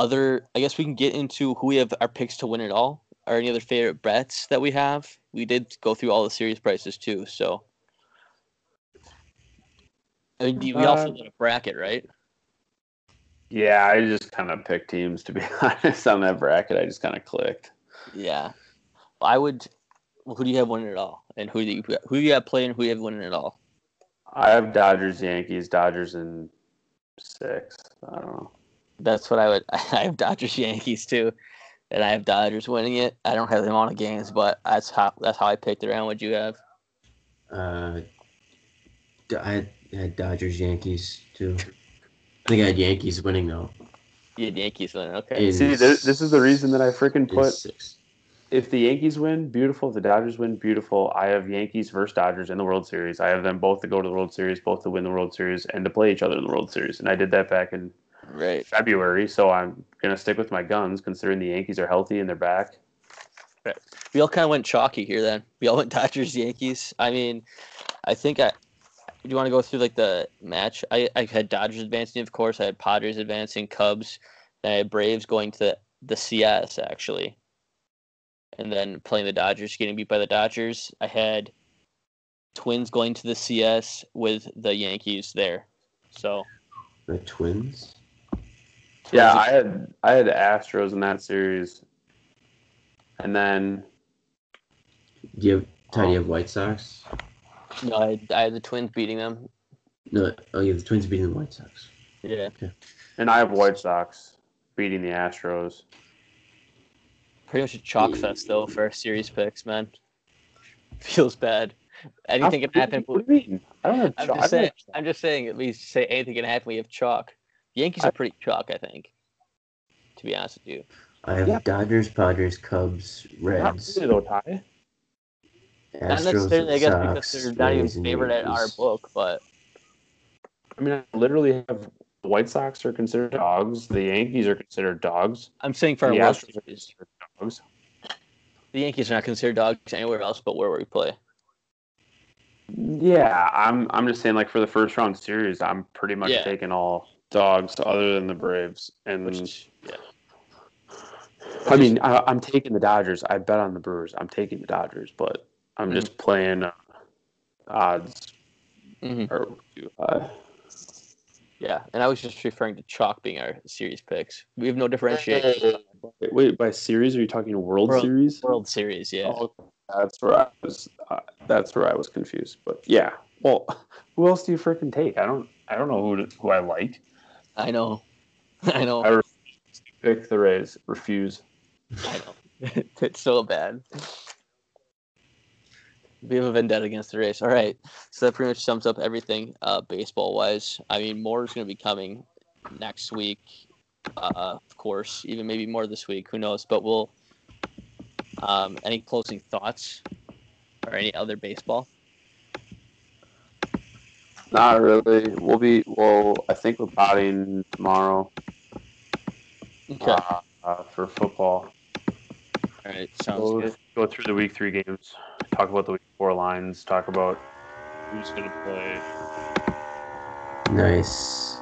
other, I guess we can get into who we have our picks to win it all, or any other favorite bets that we have. We did go through all the series prices too, so. I mean, we also Uh, did a bracket, right? yeah, I just kind of picked teams to be honest on that bracket. I just kind of clicked. Yeah. I would. Well, who do you have winning it all, and who do you who do you have playing? Who do you have winning it all? I have Dodgers, Yankees, Dodgers and six. I don't know. That's what I would. I have Dodgers Yankees too, and I have Dodgers winning it. I don't have them on the games, but that's how that's how I picked it around. What you have? Uh, D- I had, I had Dodgers, Yankees too. I think I had Yankees winning though. You had Yankees winning. Okay. In See, th- this is the reason that I freaking put. six. If the Yankees win, beautiful. If the Dodgers win, beautiful. I have Yankees versus Dodgers in the World Series. I have them both to go to the World Series, both to win the World Series, and to play each other in the World Series. And I did that back in Right. February, so I'm gonna stick with my guns, considering the Yankees are healthy and they're back. We all kind of went chalky here. Then we all went Dodgers Yankees. I mean, I think I. Do you want to go through like the match? I I had Dodgers advancing, of course. I had Padres advancing, Cubs. Then I had Braves going to the, the CS actually, and then playing the Dodgers, getting beat by the Dodgers. I had Twins going to the CS with the Yankees there. So The Twins. Yeah, I had I had Astros in that series, and then Do you have Ty? Do you oh. have White Sox? no, I had, I had the Twins beating them. No. Oh, you have the Twins beating the White Sox. Yeah. and I have White Sox beating the Astros. Pretty much a chalk fest though for our series picks, man. Feels bad. Anything can happen. What do you mean? I don't have. I'm chalk- just saying. have chalk. I'm just saying. At least say anything can happen. We have chalk. Yankees are pretty chalk, I think. To be honest with you, I have Yeah. Dodgers, Padres, Cubs, Not Reds, really though, Ty. Astros, not necessarily. I guess because they're not even Rays, and favored at our book, but I mean, I literally have the White Sox are considered dogs. The Yankees are considered dogs. I'm saying for our the World Astros are Series. considered dogs. The Yankees are not considered dogs anywhere else but where we play. Yeah, I'm. I'm just saying, like for the first round series, I'm pretty much Yeah. taking all dogs other than the Braves, and Which, yeah. I mean, I, I'm taking the Dodgers. I bet on the Brewers. I'm taking the Dodgers, but I'm just playing uh, odds. Mhm. Or, uh, Yeah, and I was just referring to chalk being our series picks. We have no differentiation. wait, wait, by series, are you talking World, World- Series? World Series, yeah. Oh, that's where I was. Uh, that's where I was confused. But yeah, well, who else do you freaking take? I don't. I don't know who to, who I like. I know. I know. I refuse to pick the Rays. Refuse. I know. it's so bad. We have a vendetta against the Rays. All right. So that pretty much sums up everything uh, baseball wise. I mean, more is going to be coming next week, uh, of course, even maybe more this week. Who knows? But we'll. Um, any closing thoughts or any other baseball? Not really. We'll be. Well, I think we're potting tomorrow Okay. uh, uh, for football. All right. Sounds Go, good. go through the week three games. Talk about the week four lines. Talk about who's going to play, Nice.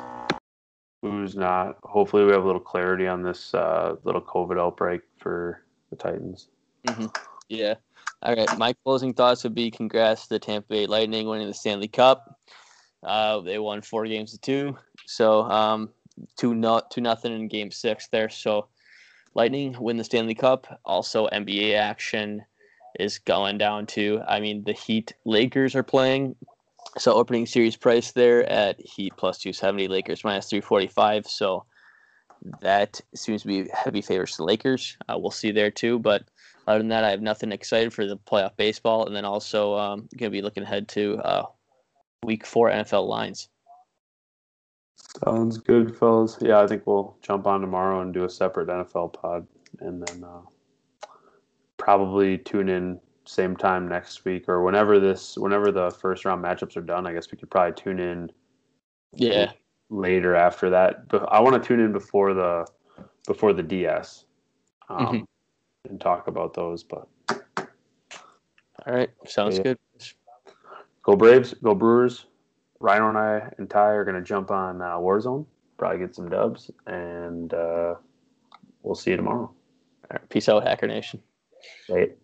who's not. Hopefully, we have a little clarity on this uh, little COVID outbreak for the Titans. Yeah. All right. My closing thoughts would be congrats to the Tampa Bay Lightning winning the Stanley Cup. Uh, they won four games to two. So um, two not two nothing in Game Six there. So Lightning win the Stanley Cup. Also NBA action is going down too. I mean the Heat Lakers are playing. So opening series price there at Heat plus two seventy, Lakers minus three forty five. So that seems to be heavy favors to the Lakers. Uh, we'll see there too, but other than that, I have nothing excited for the playoff baseball, and then also um, going to be looking ahead to uh, week four NFL lines. Sounds good, fellas. Yeah, I think we'll jump on tomorrow and do a separate NFL pod, and then uh, probably tune in same time next week or whenever this, whenever the first round matchups are done. I guess we could probably tune in Yeah, later after that. But I want to tune in before the before the DS um, Mhm. and talk about those. But all right, sounds Yeah. good. Go Braves, go Brewers. Rhino and I and Ty are going to jump on uh, Warzone, probably get some dubs, and uh, we'll see you tomorrow. All right, peace out, Hacker Nation. Right.